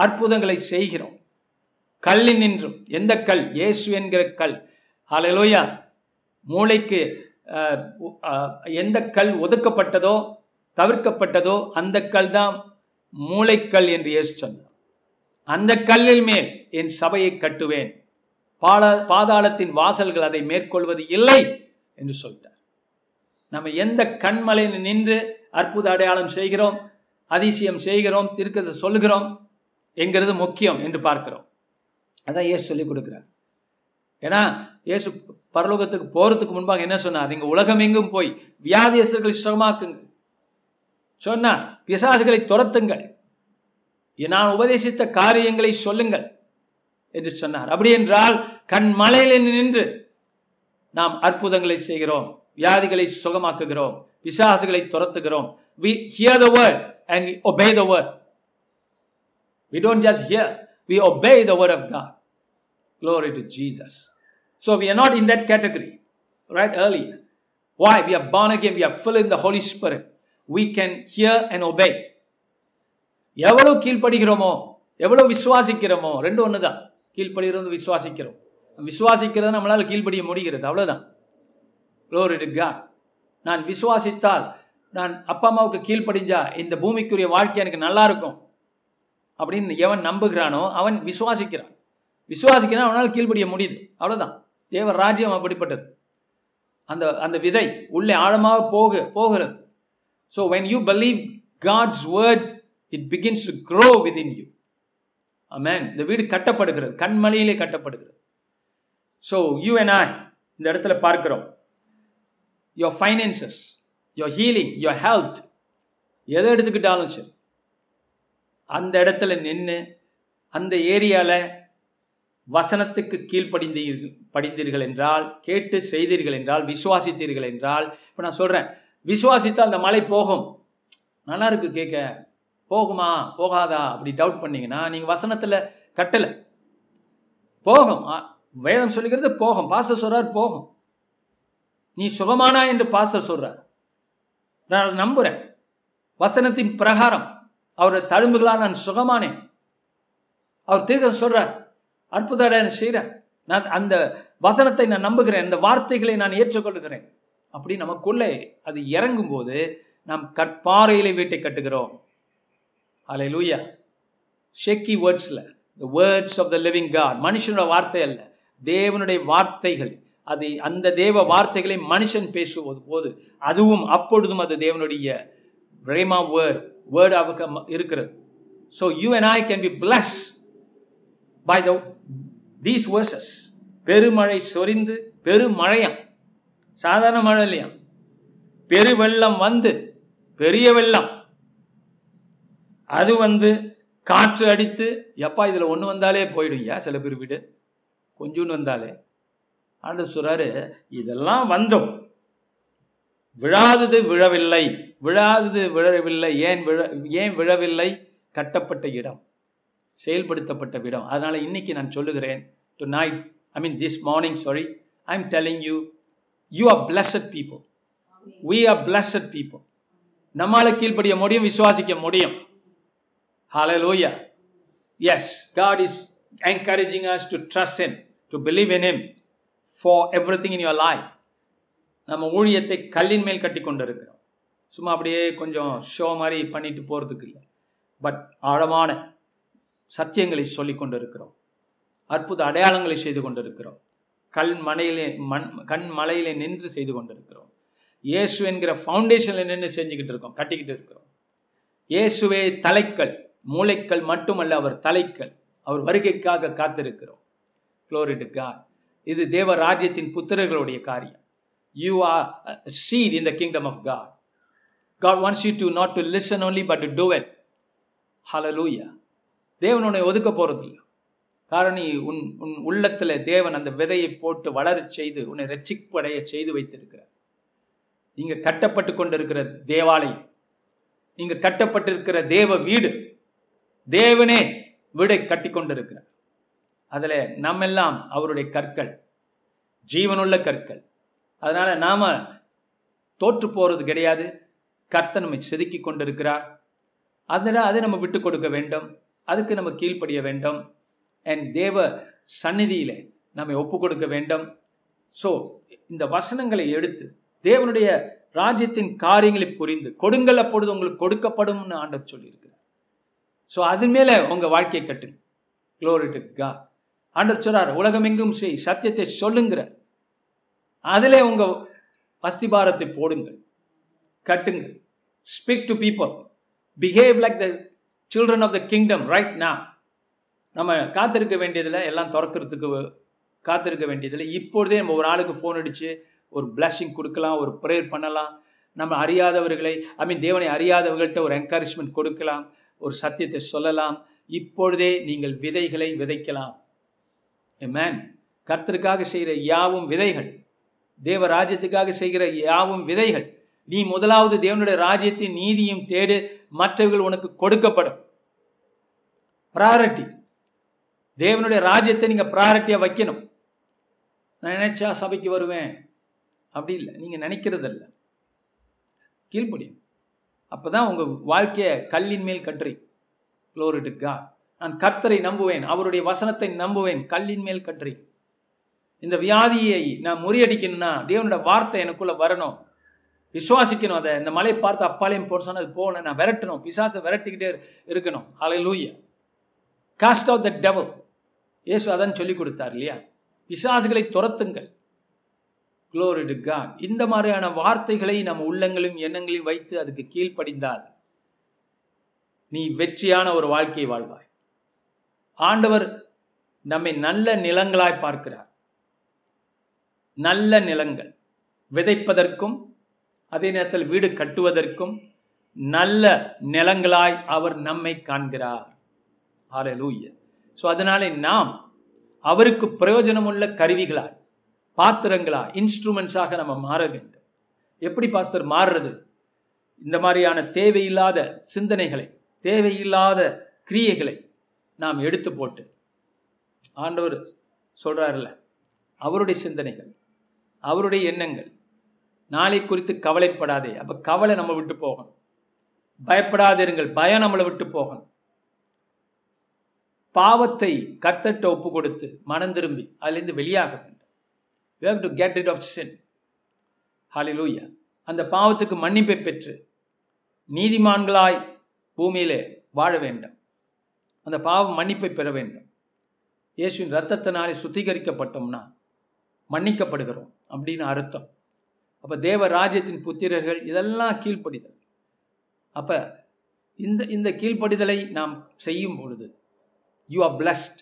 அற்புதங்களை செய்கிறோம். கல்லின் நின்றும். எந்த கல்? இயேசு என்கிற கல். அலையலோயா மூளைக்கு எந்த கல் ஒதுக்கப்பட்டதோ தவிர்க்கப்பட்டதோ அந்த கல் தான் மூளைக்கல் என்று இயேசு சொன்னார். அந்த கல்லில் மேல் என் சபையை கட்டுவேன். பாதாளத்தின் வாசல்கள் அதை மேற்கொள்வது இல்லை என்று சொல்லிட்டார். நம்ம எந்த கண்மலையில் நின்று அற்புத அடையாளம் செய்கிறோம் அதிசயம் செய்கிறோம் திருக்கதை சொல்லுகிறோம் என்கிறது முக்கியம் என்று பார்க்கிறோம். அதான் இயேசு சொல்லி கொடுக்குறார். ஏன்னா இயேசு பரலோகத்துக்கு போறதுக்கு முன்பாக என்ன சொன்னார்? நீங்க உலகம் எங்கும் போய் வியாதியஸ்தர்களை சுகமாக்குங்கள். சொன்னார் பிசாசுகளை துரத்துங்கள். நான் உபதேசித்த காரியங்களை சொல்லுங்கள் என்று சொன்னார். அப்படி என்றால் கண் மலையில நின்று நாம் அற்புதங்களை செய்கிறோம். வியாதிகளை சுகமாக்குகிறோம் பிசாசுகளை துரத்துகிறோம் we hear the word and we obey the word we don't just hear we obey the word of god glory to jesus so we are not in that category right earlier why we are born again we are filled in the holy spirit we can hear and obey எவ்வளவு கீழ்ப்படுகிறோமோ எவ்வளவு விசுவாசிக்கிறோமோ ரெண்டு ஒண்ணுதான் கீழ்ப்படுகிறது விசுவாசிக்கிறோம் விசுவாசிக்கிறது நம்மளால கீழ்ப்படிய முடிகிறது அவ்வளவுதான் Glory to God. நான் விசுவாசித்தால் நான் அப்பா அம்மாவுக்கு கீழ்ப்படிஞ்சா இந்த பூமிக்குரிய வாழ்க்கை எனக்கு நல்லா இருக்கும் அப்படின்னு எவன் நம்புகிறானோ அவன் விசுவாசிக்கிறான். விசுவாசிக்கிறான் அவனால் கீழ்ப்படிய முடியுது. அவ்வளோதான் தேவ ராஜ்யம் அப்படிப்பட்டது. அந்த அந்த விதை உள்ளே ஆழமாக போக போகிறது. So when you believe God's word it begins to grow within you amen இந்த வீடு கட்டப்படுகிறது. கண்மலையிலே கட்டப்படுகிறது. ஸோ யூ என் I இந்த இடத்துல பார்க்கிறோம். Your finances your healing your health எதை எடுத்துக்கிட்டாலும் சரி. அந்த இடத்துல நின்று அந்த ஏரியாவில் வசனத்துக்கு கீழ்ப்படிந்தீர்கள் படிந்தீர்கள் என்றால் கேட்டு செய்தீர்கள் என்றால் விசுவாசித்தீர்கள் என்றால் இப்போ நான் சொல்கிறேன் விசுவாசித்தால் அந்த மலை போகும். நல்லா இருக்கு கேட்க போகுமா? போகாதா? அப்படி டவுட் பண்ணீங்கன்னா நீங்கள் வசனத்தில் கட்டலை. போகும். வேதம் சொல்லுகிறது போகும். பாச சொல்றார் போகும். நீ சுகமானா என்று பாஸ்டர் சொல்றார் நான் அதை நம்புறேன். வசனத்தின் பிரகாரம் அவருடைய தழும்புகளால் நான் சுகமானேன். அவர் தீர்க்க சொல்றார் அற்புத செய்கிறேன் நான் அந்த வசனத்தை நான் நம்புகிறேன். அந்த வார்த்தைகளை நான் ஏற்றுக்கொள்கிறேன். அப்படி நமக்குள்ளே அது இறங்கும் போது நாம் கற்பாறையிலே வீட்டை கட்டுகிறோம். அலை லூயா ஷெக்கி வேர்ட்ஸ்ல words of the living God மனுஷனோட வார்த்தை அல்ல. தேவனுடைய வார்த்தைகள். அது அந்த தேவ வார்த்தைகளை மனுஷன் பேசுவது போது அதுவும் அப்பொழுதும் அது தேவனுடைய ரேமா வேர்ட் வேர்டாக இருக்கிறது. So you and I can be blessed by the these verses பெருமழை சொரிந்து பெருமழையாம். சாதாரண மழை இல்லையா? பெருவெள்ளம் வந்து பெரிய வெள்ளம். அது வந்து காற்று அடித்து எப்பா இதுல ஒன்று வந்தாலே போயிடுயா சில பேர் வீடு? கொஞ்சோன்னு வந்தாலே. அந்த சொல்றாரு இதெல்லாம் வந்தோம். விழாதது விழவில்லை. விழாதது விழவில்லை. ஏன் விழ ஏன் விழவில்லை? கட்டப்பட்ட இடம். செயல்படுத்தப்பட்ட இடம். அதனால இன்னைக்கு நான் சொல்லுகிறேன் tonight I mean this morning sorry I am telling you you are blessed people we are blessed people நம்மால கீழ்ப்படிய முடியும் விசுவாசிக்க முடியும். Yes God is encouraging us to trust trust to believe in in for everything in your life நம்ம ஊழியத்தை கல்லின் மேல் கட்டி இருக்கிறோம் சும்மா அப்படியே கொஞ்சம் ஷோ மாதிரி பண்ணிட்டு போகிறதுக்கு இல்லை. பட் ஆழமான சத்தியங்களை சொல்லி கொண்டிருக்கிறோம். அற்புத அடையாளங்களை செய்து கொண்டிருக்கிறோம். கல் மலையிலே மண் கண் மலையிலே நின்று செய்து கொண்டிருக்கிறோம். இயேசு என்கிற ஃபவுண்டேஷனில் நின்று செஞ்சுக்கிட்டு இருக்கோம் கட்டிக்கிட்டு இருக்கிறோம். இயேசுவே தலைக்கல் மூளைக்கல் மட்டுமல்ல அவர் தலைக்கல். அவர் வருகைக்காக காத்திருக்கிறோம். Glory காட் இது தேவ ராஜ்யத்தின் புத்திரர்களுடைய காரியம். You are seat in the kingdom of God God wants you to not to listen only but to do it. Hallelujah. தேவன் உன்னை ஒதுக்க போறதில்லை. காரணம் நீ உன் உன் உள்ளத்துல தேவன் அந்த விதையை போட்டு வளரச் செய்து உன்னை ரட்சிப்படைய செய்து வைத்திருக்கிறார். நீங்க கட்டப்பட்டு கொண்டிருக்கிற தேவாலயம் நீங்க கட்டப்பட்டிருக்கிற தேவ வீடு தேவனே வீடை கட்டி கொண்டிருக்கிறார். அதுல நம்மெல்லாம் அவருடைய கற்கள் ஜீவனுள்ள கற்கள். அதனால் நாம் தோற்று போகிறது கிடையாது. கர்த்தர் நம்மை செதுக்கி கொண்டிருக்கிறார். அதில் அதை நம்ம விட்டு கொடுக்க வேண்டும். அதுக்கு நம்ம கீழ்ப்படிய வேண்டும். அண்ட் தேவ சந்நிதியில் நம்மை ஒப்பு கொடுக்க வேண்டும். ஸோ இந்த வசனங்களை எடுத்து தேவனுடைய ராஜ்யத்தின் காரியங்களை புரிந்து கொடுங்கள் அப்பொழுது உங்களுக்கு கொடுக்கப்படும்னு ஆண்ட சொல்லியிருக்கிறார். ஸோ அது மேலே உங்க வாழ்க்கையை கட்டுங்க. க்ளோரிட்டு கா ஆண்டர் சொல்றார் உலகமெங்கும் செய் சத்தியத்தை சொல்லுங்கிற. அதிலே உங்க அஸ்திபாரத்தை போடுங்கள் கட்டுங்கள். Speak to people behave like the children of the kingdom right நா நம்ம காத்திருக்க வேண்டியதில் எல்லாம் திறக்கிறதுக்கு காத்திருக்க வேண்டியதில்லை இப்பொழுதே நம்ம ஒரு ஆளுக்கு ஃபோன் அடிச்சு ஒரு பிளஸ்ஸிங் கொடுக்கலாம் ஒரு ப்ரேயர் பண்ணலாம். நம்ம அறியாதவர்களை ஐ மீன் தேவனை அறியாதவர்கள்ட்ட ஒரு என்கரேஜ்மெண்ட் கொடுக்கலாம் ஒரு சத்தியத்தை சொல்லலாம். இப்பொழுதே நீங்கள் விதைகளை விதைக்கலாம். மேன் கர்த்தருக்காக செய்கிற யாவும் விதைகள். தேவ ராஜ்யத்துக்காக செய்கிற யாவும் விதைகள். நீ முதலாவது தேவனுடைய ராஜ்யத்தின் நீதியும் தேடு மற்றவர்கள் உனக்கு கொடுக்கப்படும். ப்ராரட்டி தேவனுடைய ராஜ்யத்தை நீங்க ப்ராரட்டியா வைக்கணும். நான் நினைச்சா சபைக்கு வருவேன். அப்படி இல்லை. நீங்க நினைக்கிறது இல்லை கீழ்ப்படியும். அப்பதான் உங்க வாழ்க்கைய கல்லின் மேல் கட்டுறீங்க. குளோரிட்டு நான் கர்த்தரை நம்புவேன் அவருடைய வசனத்தை நம்புவேன் கல்லின் மேல் கற்றி. இந்த வியாதியை நான் முறியடிக்கணும்னா தேவனோட வார்த்தை எனக்குள்ள வரணும். விசுவாசிக்கணும் அதை. இந்த மலையை பார்த்து அப்பாலையும் போட அது போகணும் நான் விரட்டணும். பிசாசை விரட்டிக்கிட்டே இருக்கணும். ஹalleluya காஸ்ட் ஆஃப் த டெவல் இயேசு அதான் சொல்லி கொடுத்தார் இல்லையா? பிசாசுகளை துரத்துங்கள். Glory to இந்த மாதிரியான வார்த்தைகளை நம்ம உள்ளங்களும் எண்ணங்களையும் வைத்து அதுக்கு கீழ்ப்படிந்தால் நீ வெற்றியான ஒரு வாழ்க்கையை வாழ்வாய். ஆண்டவர் நம்மை நல்ல நிலங்களாய் பார்க்கிறார். நல்ல நிலங்கள். விதைப்பதற்கும் அதே நேரத்தில் வீடு கட்டுவதற்கும் நல்ல நிலங்களாய் அவர் நம்மை காண்கிறார். ஹalleluya ஸோ அதனாலே நாம் அவருக்கு பிரயோஜனமுள்ள கருவிகளாய் பாத்திரங்களா இன்ஸ்ட்ருமெண்ட்ஸாக நம்ம மாற வேண்டும். எப்படி பாஸ்தர் மாறுறது? இந்த மாதிரியான தேவையில்லாத சிந்தனைகளை தேவையில்லாத கிரியைகளை நாம் எடுத்து போட்டு ஆண்டவர் சொல்றாருல அவருடைய சிந்தனைகள் அவருடைய எண்ணங்கள் நாளை குறித்து கவலைப்படாதே. அப்ப கவலை நம்ம விட்டு போகணும் பயப்படாதிருங்கள் பயம் நம்மளை விட்டு போகணும் பாவத்தை கர்த்தட்ட ஒப்பு கொடுத்து மனம் திரும்பி அதிலிருந்து வெளியாக வேண்டும். We have to get rid of அந்த பாவத்துக்கு மன்னிப்பை பெற்று நீதிமான்களாய் பூமியிலே வாழ வேண்டும். அந்த பாவம் மன்னிப்பை பெற வேண்டும். இயேசுவின் ரத்தத்தினாலே சுத்திகரிக்கப்பட்டோம்னா மன்னிக்கப்படுகிறோம் அப்படின்னு அர்த்தம். அப்போ தேவ ராஜ்யத்தின் புத்திரர்கள் இதெல்லாம் கீழ்ப்படிதல். அப்போ இந்த இந்த கீழ்ப்படிதலை நாம் செய்யும் பொழுது you are blessed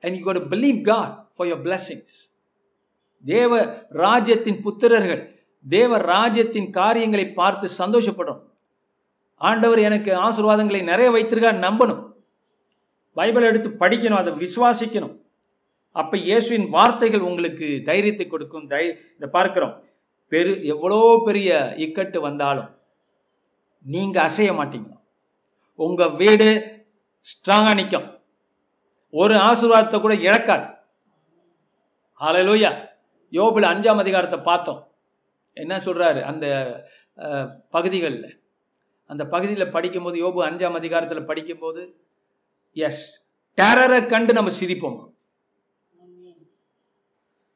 and you got believe God for your blessings தேவ ராஜ்யத்தின் புத்திரர்கள் தேவ ராஜ்யத்தின் காரியங்களை பார்த்து சந்தோஷப்படும் ஆண்டவர் எனக்கு ஆசீர்வாதங்களை நிறைய வைத்திருக்கா நம்பணும். பைபிள் எடுத்து படிக்கணும் அதை விசுவாசிக்கணும். அப்ப இயேசுவின் வார்த்தைகள் உங்களுக்கு தைரியத்தை கொடுக்கும் தை இதை பார்க்கிறோம். பெரு எவ்வளோ பெரிய இக்கட்டு வந்தாலும் நீங்க அசைய மாட்டீங்க. உங்க வீடு ஸ்ட்ராங்கா நிற்கும் ஒரு ஆசீர்வாதத்தை கூட இழக்காது. ஆலையிலோயா யோபுல அஞ்சாம் அதிகாரத்தை பார்த்தோம். என்ன சொல்றாரு? அந்த பகுதிகளில். அந்த பகுதியில் படிக்கும்போது யோபு அஞ்சாம் அதிகாரத்தில் படிக்கும்போது எஸ் டேரரை கண்டு நம்ம சிரிப்போம்.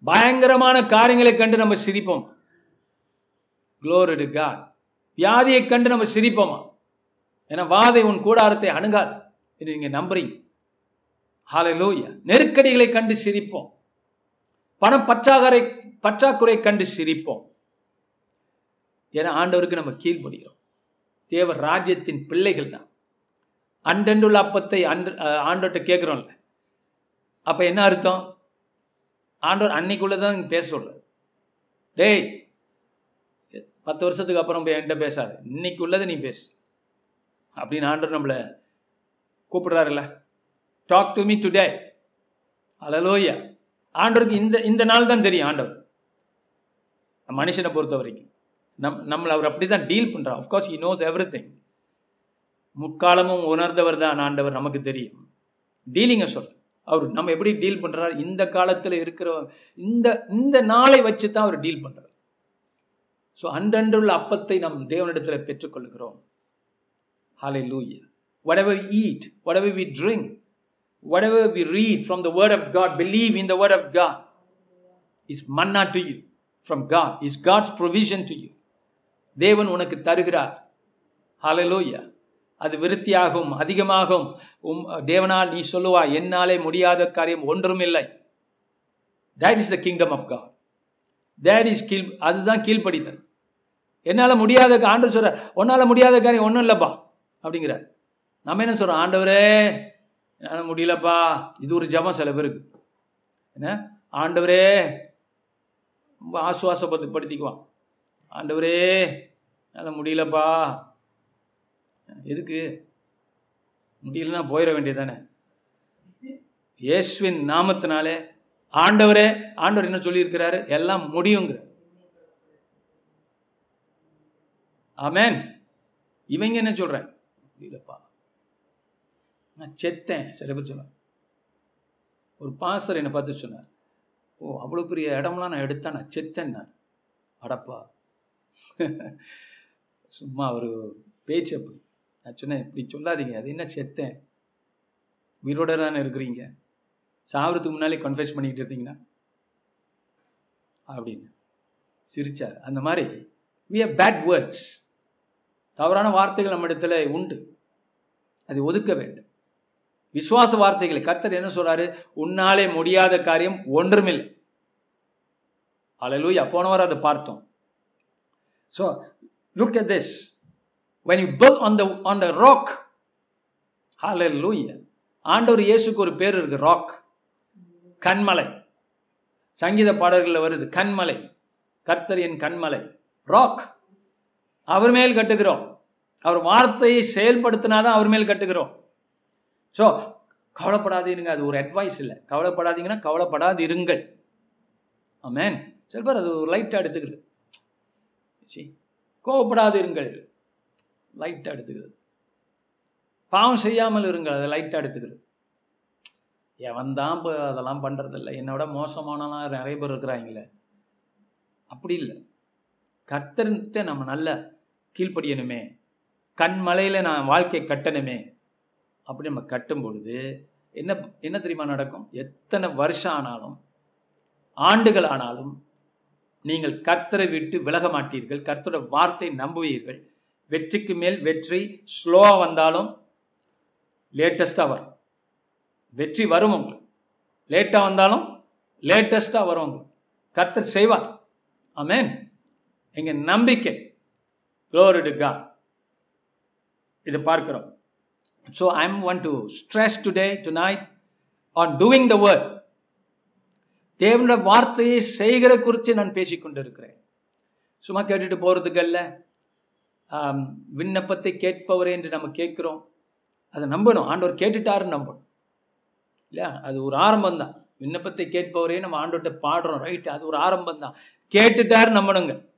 பயங்கரமான காரியங்களை கண்டு நம்ம சிரிப்போம். குளோரி டு காட் வியாதியை கண்டு நம்ம சிரிப்போமா? ஏன்னா வாதை உன் கூடாரத்தை அணுகாது என்று நீங்க நம்புறீங்க. ஹாலலூயா நெருக்கடிகளை கண்டு சிரிப்போம். பணம் பற்றாக்குறை பற்றாக்குறை கண்டு சிரிப்போம். ஏன்னா ஆண்டவருக்கு நம்ம கீழ்படுகிறோம். தேவ ராஜ்யத்தின் பிள்ளைகள் தான். அன்றென்றுள்ள அப்பத்தை அன்று ஆண்டோட்ட கேட்குறோம்ல. அப்போ என்ன அர்த்தம்? ஆண்டவர் அன்னைக்குள்ளதான் பேச சொல்ற டேய் பத்து வருஷத்துக்கு அப்புறம் போய் என்கிட்ட பேசாது. இன்னைக்கு உள்ளதை நீ பேசு. அப்படின்னு ஆண்டோர் நம்மளை கூப்பிடுறாருல்ல. Talk to me today hallelujah ஆண்டவருக்கு இந்த இந்த நாள் தான் தெரியும் ஆண்டவர். மனுஷனை பொறுத்த வரைக்கும் நம் நம்மளை அவர் அப்படி தான் டீல் பண்ணுறான் of course he knows everything முக்காலமும் உணர்ந்தவர் தான் ஆண்டவர் நமக்கு தெரியும். டீலிங்கை சொல்கிறேன் அவர் நம்ம எப்படி டீல் பண்ணுறாரு இந்த காலத்தில் இருக்கிற இந்த இந்த நாளை வச்சு தான் அவர் டீல் பண்றார். ஸோ அன்றன்றுள்ள அப்பத்தை நம் தேவனிடத்தில் பெற்றுக்கொள்கிறோம். Hallelujah whatever eat ever we drink whatever we read from the word of God believe in the word of God is manna to you from God is God's provision to you தேவன் உனக்கு தருகிறார். ஹalleluya அது விருத்தியாகும் அதிகமாகும். உம் தேவனால் நீ சொல்லுவா என்னாலே முடியாத காரியம் ஒன்றுமில்லை. That is the kingdom of God that is கீழ் அதுதான் கீழ்ப்படிதல். என்னால் முடியாத ஆண்டு சொல்ற உன்னால் முடியாத காரியம் ஒன்றும் இல்லைப்பா அப்படிங்கிறார். நம்ம என்ன சொல்றோம் ஆண்டவரே என்னால் முடியலப்பா இது ஒரு ஜபம் சில பேருக்கு. என்ன? ஆண்டவரே ரொம்ப ஆசுவாசப்பட்டு படுத்திக்குவான் ஆண்டவரே என்னால் முடியலப்பா எதுக்கு? முடியலன்னா போயிட வேண்டியதானே இயேசுவின் நாமத்தினாலே ஆண்டவரே ஆண்டவர் என்ன சொல்லியிருக்கிறாரு? எல்லாம் முடியுங்கிற. ஆமேன். இவங்க என்ன சொல்றேன் இல்லப்பா. நான் செத்தேன். சில பேர் சொன்னார் ஒரு பாஸ்டர் என்னை பார்த்து சொன்னார். ஓ அவ்வளோ பெரிய இடம்லாம் நான் எடுத்தேன். நான் செத்தேன் நான். அடப்பா. சும்மா ஒரு பேச்சு அப்படி. நான் சொன்னேன் இப்படி சொல்லாதீங்க. அது என்ன செத்தேன்? உயிரோட தானே இருக்கிறீங்க? சாவறதுக்கு முன்னாலே கன்ஃபியூஸ் பண்ணிக்கிட்டு இருந்தீங்கன்னா? அப்படின்னு. சிரிச்சார். அந்த மாதிரி வி ஹவ் பேட் வேர்ட்ஸ் தவறான வார்த்தைகள் நம்ம இடத்துல உண்டு. அதை ஒதுக்க வேண்டும். விசுவாச வார்த்தைகளை. கர்த்தர் என்ன சொல்றாரு? உன்னாலே முடியாத காரியம் ஒன்றுமில்லை. அலலூயா வாரம் அதை பார்த்தோம். So look at this when you build on the on the rock hallelujah. ஆண்டவர் இயேசுக்கு ஒரு பேர் இருக்கு ராக் கண்மலை. சங்கீத பாடல்களில் வருது கண்மலை. கர்த்தர் என் கண்மலை. ராக் அவர் மேல் கட்டுகிறோம். அவர் வார்த்தையை செயல்படுத்தினாதான் அவர் மேல் கட்டுகிறோம். ஸோ கவலைப்படாதீருங்க அது ஒரு அட்வைஸ் இல்லை. கவலைப்படாதீங்கன்னா கவலைப்படாது இருங்கள் ஆமேன் சில பேர் அது ஒரு லைட்டாக எடுத்துக்கிறது. சரி கோவப்படாது இருங்கள் லைட்டாக எடுத்துக்கிறது பாவம் செய்யாமல் இருங்கள் அதை லைட்டாக எடுத்துக்கிறது எவன் தான் இப்போ அதெல்லாம் பண்ணுறதில்ல என்னோட மோசமானலாம் நிறைய பேர் இருக்கிறாங்களே. அப்படி இல்லை. கர்த்தர்கிட்ட நம்ம நல்ல கீழ்ப்படியணுமே. கண்மலையில் நான் வாழ்க்கை கட்டணுமே. அப்படி நம்ம கட்டும் பொழுது என்ன என்ன தெரியுமா நடக்கும்? எத்தனை வருஷம் ஆனாலும் ஆண்டுகள் ஆனாலும் நீங்கள் கர்த்தரை விட்டு விலக மாட்டீர்கள். கர்த்தரோட வார்த்தை நம்புவீர்கள். வெற்றிக்கு மேல் வெற்றி ஸ்லோவாக வந்தாலும் லேட்டஸ்டாக வரும். வெற்றி வரும் உங்களுக்கு. லேட்டாக வந்தாலும் லேட்டஸ்டாக வரும் உங்களுக்கு. கர்த்தர் செய்வார். ஆமேன் எங்க நம்பிக்கை. க்ளோரி கா இது பார்க்கிறோம். So I am want to stress today tonight on doing the word தேவனோட வார்த்தையை செய்கிற குறித்து நான் பேசிக்கொண்டிருக்கிறேன். சும்மா கேட்டுட்டு போறதுக்கல்ல விண்ணப்பத்தை கேட்பவரே என்று நம்ம கேட்குறோம். அதை நம்பணும். ஆண்டவர் கேட்டுட்டாருன்னு நம்பணும். இல்லையா? அது ஒரு ஆரம்பம் தான் விண்ணப்பத்தை கேட்பவரே நம்ம ஆண்டோட்ட பாடுறோம். ரைட் அது ஒரு ஆரம்பம் தான் கேட்டுட்டாரு நம்பணுங்க.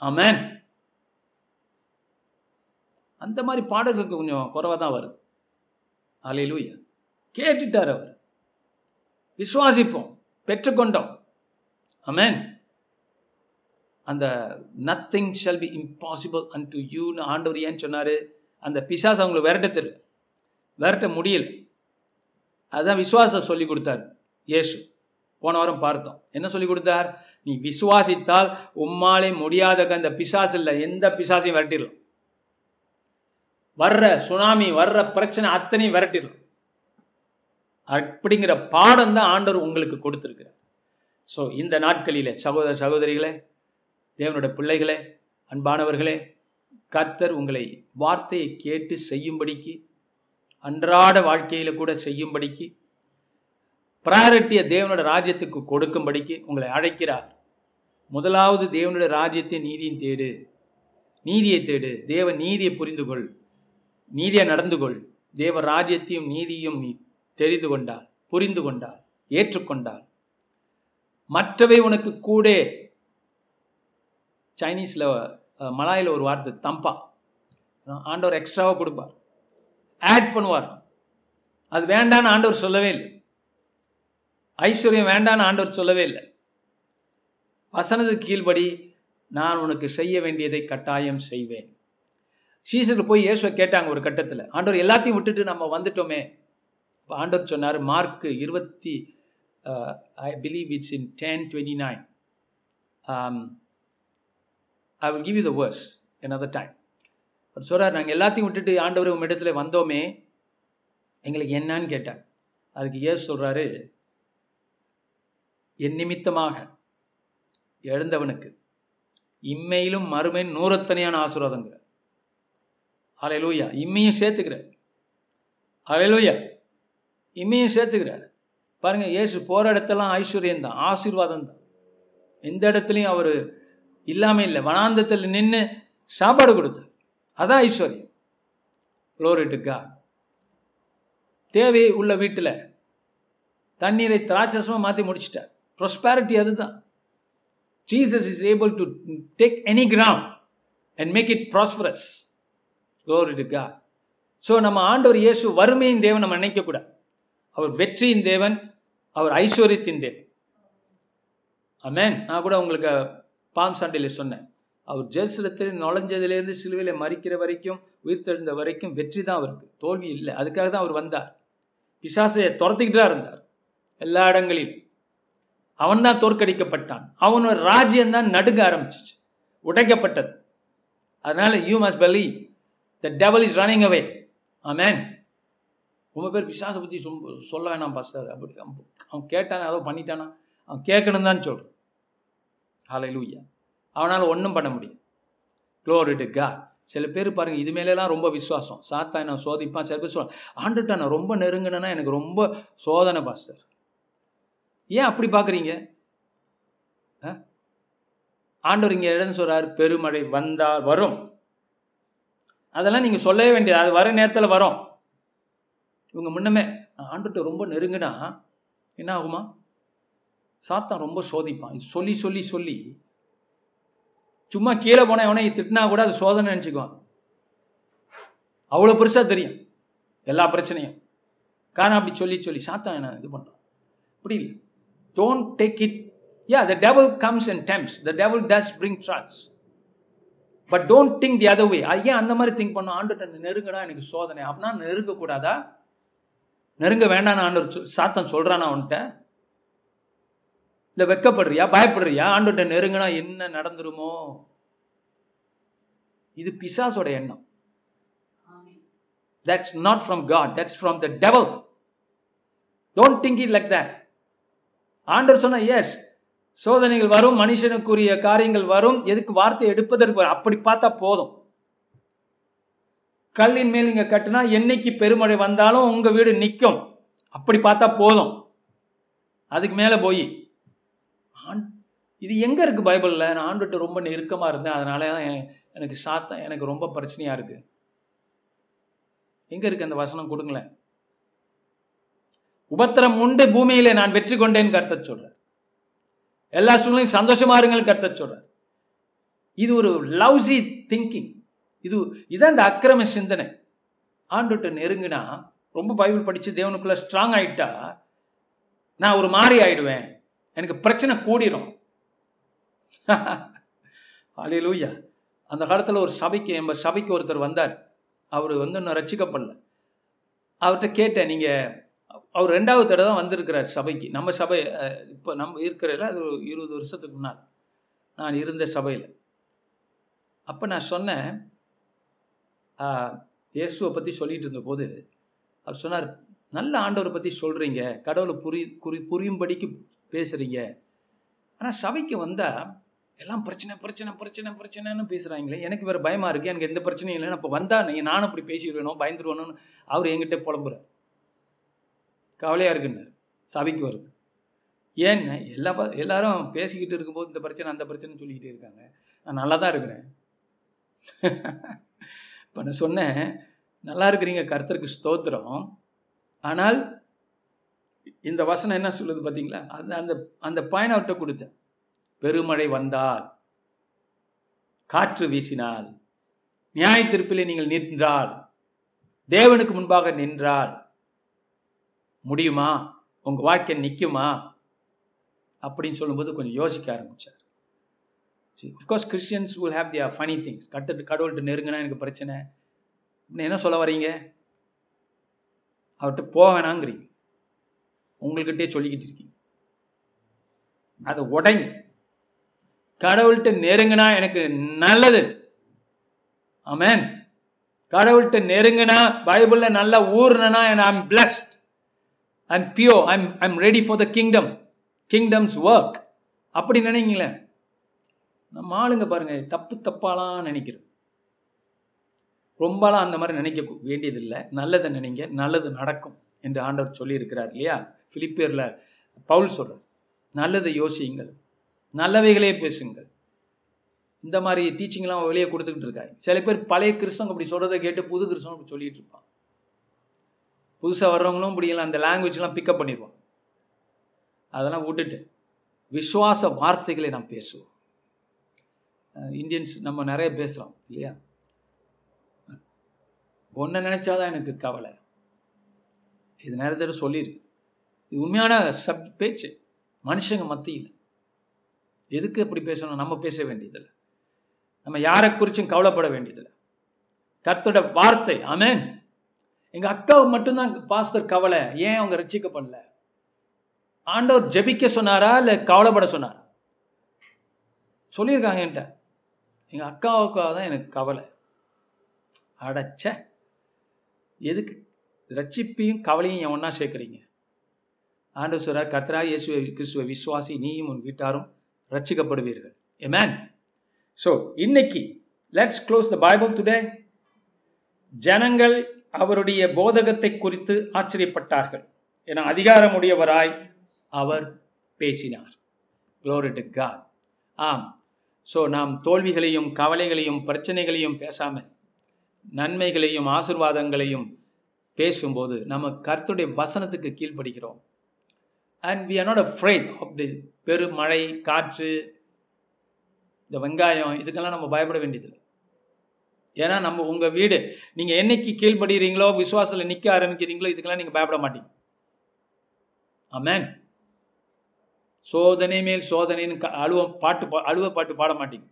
ஆமேன் அந்த மாதிரி பாடல்களுக்கு கொஞ்சம் குறைவாக தான் வருது. அலையிலூயா கேட்டுட்டார் அவர். விசுவாசிப்போம். பெற்றுக்கொண்டோம். அமேன் அந்த nothing shall be impossible and to யூன்னு ஆண்டவர் ஏன்னு சொன்னார்? அந்த பிசாஸ் அவங்களை விரட்ட தெரியல. விரட்ட முடியல. அதுதான் விசுவாசம் சொல்லி கொடுத்தார். இயேசு. போன வாரம் பார்த்தோம். என்ன சொல்லி கொடுத்தார்? நீ விசுவாசித்தால் உம்மாலே முடியாத அந்த பிசாஸ் இல்லை. எந்த பிசாசையும் விரட்டிடலாம். வர்ற சுனாமி வர்ற பிரச்சனை அத்தனையும் விரட்டிடலாம். அப்படிங்கிற பாடம் தான் ஆண்டவர் உங்களுக்கு கொடுத்துருக்கிறார். ஸோ இந்த நாட்களிலே சகோதர சகோதரிகளே தேவனுடைய பிள்ளைகளே அன்பானவர்களே கர்த்தர் உங்களை வார்த்தையை கேட்டு செய்யும்படிக்கு அன்றாட வாழ்க்கையில கூட செய்யும்படிக்கு ப்ரையாரிட்டியை தேவனோட ராஜ்யத்துக்கு கொடுக்கும்படிக்கு உங்களை அழைக்கிறார். முதலாவது தேவனுடைய ராஜ்யத்தை நீதியின் தேடு. நீதியை தேடு. தேவ நீதியை புரிந்து கொள் நீதியை நடந்து கொள் தேவ ராஜ்யத்தையும் நீதியும் நீ தெரிந்து கொண்டால் புரிந்து கொண்டால் ஏற்றுக்கொண்டால். மற்றவை உனக்கு கூட சைனீஸ்ல மலாயில் ஒரு வார்த்தை தம்பா. ஆண்டவர் எக்ஸ்ட்ராவாக கொடுப்பார். ஆட் பண்ணுவார். அது வேண்டான்னு ஆண்டவர் சொல்லவே இல்லை. ஐஸ்வர்யம் வேண்டான்னு ஆண்டவர் சொல்லவே இல்லை. வசனத்துக்கு கீழ்படி நான் உனக்கு செய்ய வேண்டியதை கட்டாயம் செய்வேன். சீசருக்கு போய் இயேசுவை கேட்டாங்க ஒரு கட்டத்தில். ஆண்டவர் எல்லாத்தையும் விட்டுட்டு நம்ம வந்துட்டோமே. ஆண்டவர் சொன்னார் மார்க் இருபத்தி I believe it's in ten twenty nine I will give you the verse another time அவர் சொல்கிறார் நாங்கள் எல்லாத்தையும் விட்டுட்டு ஆண்டவர் உங்கள் இடத்துல வந்தோமே. எங்களுக்கு என்னன்னு கேட்டார். அதுக்கு ஏசு சொல்கிறாரு என் நிமித்தமாக எழுந்தவனுக்கு இம்மையிலும் மறுமையும் நூறத்தனையான ஆசீர்வாதங்கிறார் அலையலூயா இம்மையும் சேர்த்துக்கிறார். அலையலூயா இம்மையும் சேர்த்துக்கிறார். பாருங்க இயேசு போகிற இடத்தெல்லாம் ஐஸ்வர்யம் தான் ஆசீர்வாதம் தான் எந்த இடத்துலையும் அவர் இல்லாம இல்லை. வனாந்தத்தில் நின்று சாப்பாடு கொடுத்தார் அதான் ஐஸ்வர்யம். Glory தேவை உள்ள வீட்டில் தண்ணீரை திராட்சசமாக மாற்றி முடிச்சிட்டார். ப்ரொஸ்பாரிட்டி அதுதான். Jesus is able to take any gram and make it prosperous Glory so நம்ம ஆண்டவர் இயேசு வறுமையின் தேவன் நம்ம நினைக்கக்கூடாது அவர் வெற்றியின் தேவன் அவர் ஐஸ்வர்யத்தின் தேவன். அமேன் நான் கூட உங்களுக்கு பாம் சண்டையில் சொன்னேன். அவர் ஜெருசலத்தில் நுழைஞ்சதுலேருந்து சிலுவையில் மறிக்கிற வரைக்கும் உயிர்த்தெழுந்த வரைக்கும் வெற்றி தான் அவருக்கு. தோல்வி இல்லை. அதுக்காக தான் அவர் வந்தார். பிசாசையை துரத்திக்கிட்டு தான் இருந்தார். எல்லா இடங்களிலும். அவன் தான் தோற்கடிக்கப்பட்டான். அவனோட ராஜ்யம் தான் நடுங்க ஆரம்பிச்சிச்சு. உடைக்கப்பட்டது. அதனால you must believe the devil is running away amen ரொம்ப பேர் பிசாசை பற்றி சொல்ல வேணாம் பாஸ்டர் அப்படி அவன் அவன் கேட்டானா ஏதோ பண்ணிட்டானா? அவன் கேட்கணும் தான் சொல்கிறான் ஹalleluya அவனால் ஒன்றும் பண்ண முடியும். க்ளோரி சில பேர் பாருங்க இது மேலெலாம் ரொம்ப விசுவாசம். சாத்தா நான் சோதிப்பான். சில பேர் சொல்லுவாங்க ஆண்டுட்டா நான் ரொம்ப நெருங்கினேன்னா எனக்கு ரொம்ப சோதனை பாஸ்டர். ஏன் அப்படி பார்க்குறீங்க ஆண்டவர் இங்கே இடம் சொல்கிறார் பெருமழை வந்தால் வரும். அதெல்லாம் நீங்கள் சொல்லவே வேண்டியது. அது வர நேரத்தில் வரும். இவங்க முன்னமே நான் ஆண்டுகிட்ட ரொம்ப நெருங்கினா என்ன ஆகுமா? சாத்தான் ரொம்ப சோதிப்பான். இது சொல்லி சொல்லி சொல்லி. சும்மா கீழே போன எவனை திட்டினா கூட அது சோதனை நினச்சிக்குவான். அவ்வளோ பெருசாக தெரியும். எல்லா பிரச்சனையும். காரணம் அப்படி சொல்லி சொல்லி சாத்தான் என்ன இது பண்ணுறான் அப்படி இல்லை don't take it yeah the devil comes and tempts the devil does bring trance but don't think the other way ஏன் அந்த மாதிரி திங்க் பண்ணும்? அந்த நெருங்கடா எனக்கு சோதனை. அப்படின்னா நெருங்கக்கூடாதா? நெருங்க வேண்டாம் ஆண்டவர் சொ- சாத்தான் சொல்கிறானா அவன்கிட்ட. இல்ல வெக்கப்படுறியா? பயப்படுறியா? ஆண்டுகிட்ட நெருங்கினா என்ன நடந்துருமோ? இது பிசாசோட எண்ணம். that's not from God. That's from the devil. Don't think it like that. ஆண்டவர் சொன்ன எஸ் சோதனைகள் வரும் மனுஷனுக்குரிய காரியங்கள் வரும். எதுக்கு வார்த்தை எடுப்பதற்கு. அப்படி பார்த்தா போதும். கல்லின் மேல் நீங்க கட்டினா என்னைக்கு பெருமழை வந்தாலும் உங்க வீடு நிற்கும் அப்படி பார்த்தா போதும். அதுக்கு மேல போய். ஆண்- இது எங்க இருக்கு பைபிளில்? நான் ஆண்டுகிட்ட ரொம்ப நெருக்கமா இருந்தேன். அதனால தான் எனக்கு சாத்தம் எனக்கு ரொம்ப பிரச்சனையா இருக்கு. எங்க இருக்கு அந்த வசனம்? கொடுங்களேன். உபத்திரம் உண்டு பூமியிலே நான் வெற்றி கொண்டேன் கருத்த சொல்கிறேன் எல்லா சூழ்நிலையும் சந்தோஷமா இருங்கள் கருத்த சொல்கிறேன் இது ஒரு லவ்ஸி திங்கிங் இது இதான் இந்த அக்கிரம சிந்தனை. ஆண்டுகிட்ட நெருங்கினா ரொம்ப பைபிள் படிச்சு தேவனுக்குள்ள ஸ்ட்ராங் ஆயிட்டா நான் ஒரு மாதிரி ஆயிடுவேன். எனக்கு பிரச்சனை கூடிரும். அலையிலூயா அந்த காலத்தில் ஒரு சபைக்கு எம்ப சபைக்கு ஒருத்தர் வந்தார். அவர் வந்து இன்னும் ரச்சிக்கப்படல அவர்கிட்ட கேட்டேன் நீங்கள் அவர் ரெண்டாவது தடவை தான் வந்திருக்கிறார் சபைக்கு. நம்ம சபை இப்போ நம்ம இருக்கிறதுல அது ஒரு இருபது வருஷத்துக்கு முன்னால். நான் இருந்த சபையில். அப்போ நான் சொன்னேன் இயேசுவை பற்றி சொல்லிட்டு இருந்தபோது அவர் சொன்னார் நல்ல ஆண்டவரை பற்றி சொல்கிறீங்க கடவுளை புரி குறி புரியும்படிக்கு பேசுறீங்க. ஆனால் சபைக்கு வந்தால் எல்லாம் பிரச்சனை பிரச்சனை பிரச்சனை பிரச்சனைன்னு பேசுறாங்களே. எனக்கு வேற பயமா இருக்கு. எனக்கு எந்த பிரச்சனையும் இல்லை. அப்போ வந்தா நீ நானும் அப்படி பேசிடுவேனோ பயந்துருவேணும்னு அவர் என்கிட்ட புலம்புறார். கவலையா இருக்குன்னு சபைக்கு வருது ஏன்னு எல்லா ப- எல்லாரும் பேசிக்கிட்டு இருக்கும்போது இந்த பிரச்சனை அந்த பிரச்சனை சொல்லிக்கிட்டே இருக்காங்க. நான் நல்லா தான் இருக்கிறேன். இப்போ நான் சொன்னேன் நல்லா இருக்கிறீங்க கருத்தருக்கு ஸ்தோத்திரம். ஆனால் இந்த வசனம் என்ன சொல்லுது பார்த்தீங்களா அந்த அந்த அந்த பயன் அவர்கிட்ட கொடுத்தேன். பெருமழை வந்தால் காற்று வீசினால் நியாய தீர்ப்பிலே நீங்கள் நின்றால் தேவனுக்கு முன்பாக நின்றால் முடியுமா? உங்க வாழ்க்கை நிக்குமா? அப்படின்னு சொல்லும்போது கொஞ்சம் யோசிக்க ஆரம்பிச்சார். Of course Christians will have their funny things கட்டு கடவுள்கிட்ட நெருங்கினா எனக்கு பிரச்சனை. என்ன சொல்ல வரீங்க? அவர்கிட்ட போக வேணாங்கிறீங்க. உங்கள்கிட்டயே சொல்லிக்கிட்டு இருக்கீங்க. அது உடைங்க. கடவுள்கிட்ட நெருங்கினா எனக்கு நல்லது. ஆமேன். கடவுள்கிட்ட நெருங்கினா பைபிள்ல நல்லா ஊர்னா I'm blessed I'm pure I'm I'm ready for the kingdom kingdom's work அப்படி நினைங்களேன். நம்ம ஆளுங்க பாருங்க தப்பு தப்பாலாம் நினைக்கிறது ரொம்பலாம் அந்த மாதிரி நினைக்க வேண்டியதில்லை. நல்லதை நினைங்க. நல்லது நடக்கும் என்று ஆண்டவர் சொல்லியிருக்கிறார் இல்லையா? பிலிப்பியரில் பவுல் சொல்கிறார் நல்லதை யோசியுங்கள் நல்லவைகளே பேசுங்கள். இந்த மாதிரி டீச்சிங்லாம் வெளியே கொடுத்துக்கிட்டு இருக்காங்க. சில பேர் பழைய கிறிஸ்தவங்க அப்படி சொல்றதை கேட்டு புது கிறிஸ்தவங்க அப்படி சொல்லிட்டு இருப்பான் புதுசாக வர்றவங்களும் இப்படி அந்த லாங்குவேஜ்லாம் பிக்கப் பண்ணிடுவான் அதெல்லாம் விட்டுட்டு விசுவாச வார்த்தைகளை நாம் பேசுவோம். இந்தியன்ஸ் நம்ம நிறைய பேசுகிறோம் இல்லையா? ஒன்றை நினைச்சாதான் எனக்கு கவலை. இது நேரத்தில் சொல்லியிருக்கு. இது உண்மையான சப் பேச்சு. மனுஷங்க மத்தியில். எதுக்கு அப்படி பேசணும்? நம்ம பேச வேண்டியதில்லை. நம்ம யாரை குறிச்சும் கவலைப்பட வேண்டியதில்லை. கர்த்தோட வார்த்தை ஆமேன். எங்க அக்காவுக்கு மட்டும்தான் பாஸ்தர் கவலை. ஏன் அவங்க ரட்சிக்கப்படல ஆண்டவர் ஜெபிக்க சொன்னாரா? இல்லை கவலைப்பட சொன்னாரா? சொல்லியிருக்காங்க என்கிட்ட. எங்க அக்காவுக்காக தான் எனக்கு கவலை. அடைச்ச. எதுக்கு? ரட்சிப்பையும் கவலையும் என் சேர்க்குறீங்க. ஆண்டவர் சொல்றார் கத்ரா இயேசுவை கிறிஸ்துவ விசுவாசி நீயும் உன் வீட்டாரும் ரட்சிக்கப்படுவீர்கள் மேன் ஸோ இன்னைக்கு let's close the Bible today ஜனங்கள் அவருடைய போதகத்தை குறித்து ஆச்சரியப்பட்டார்கள். என அதிகாரமுடையவராய் அவர் பேசினார். Glory to God. ஆம். ஸோ நாம் தோல்விகளையும் கவலைகளையும் பிரச்சனைகளையும் பேசாமல் நன்மைகளையும் ஆசிர்வாதங்களையும் பேசும்போது நம்ம கருத்துடைய வசனத்துக்கு கீழ்ப்படுகிறோம். And we are not afraid of the பெருமழை காற்று இந்த வெங்காயம் இதுக்கெல்லாம் நம்ம பயப்பட வேண்டியதில்லை. ஏன்னா நம்ம உங்கள் வீடு நீங்கள் என்னைக்கு கீழ்படுகிறீங்களோ விசுவாசத்தில் நிற்க ஆரம்பிக்கிறீங்களோ இதுக்கெல்லாம் நீங்கள் பயப்பட மாட்டீங்க. அமேன் சோதனை மேல் சோதனைன்னு க- அழுவ பாட்டு பா- அழுவ பாட்டு பாட மாட்டீங்க.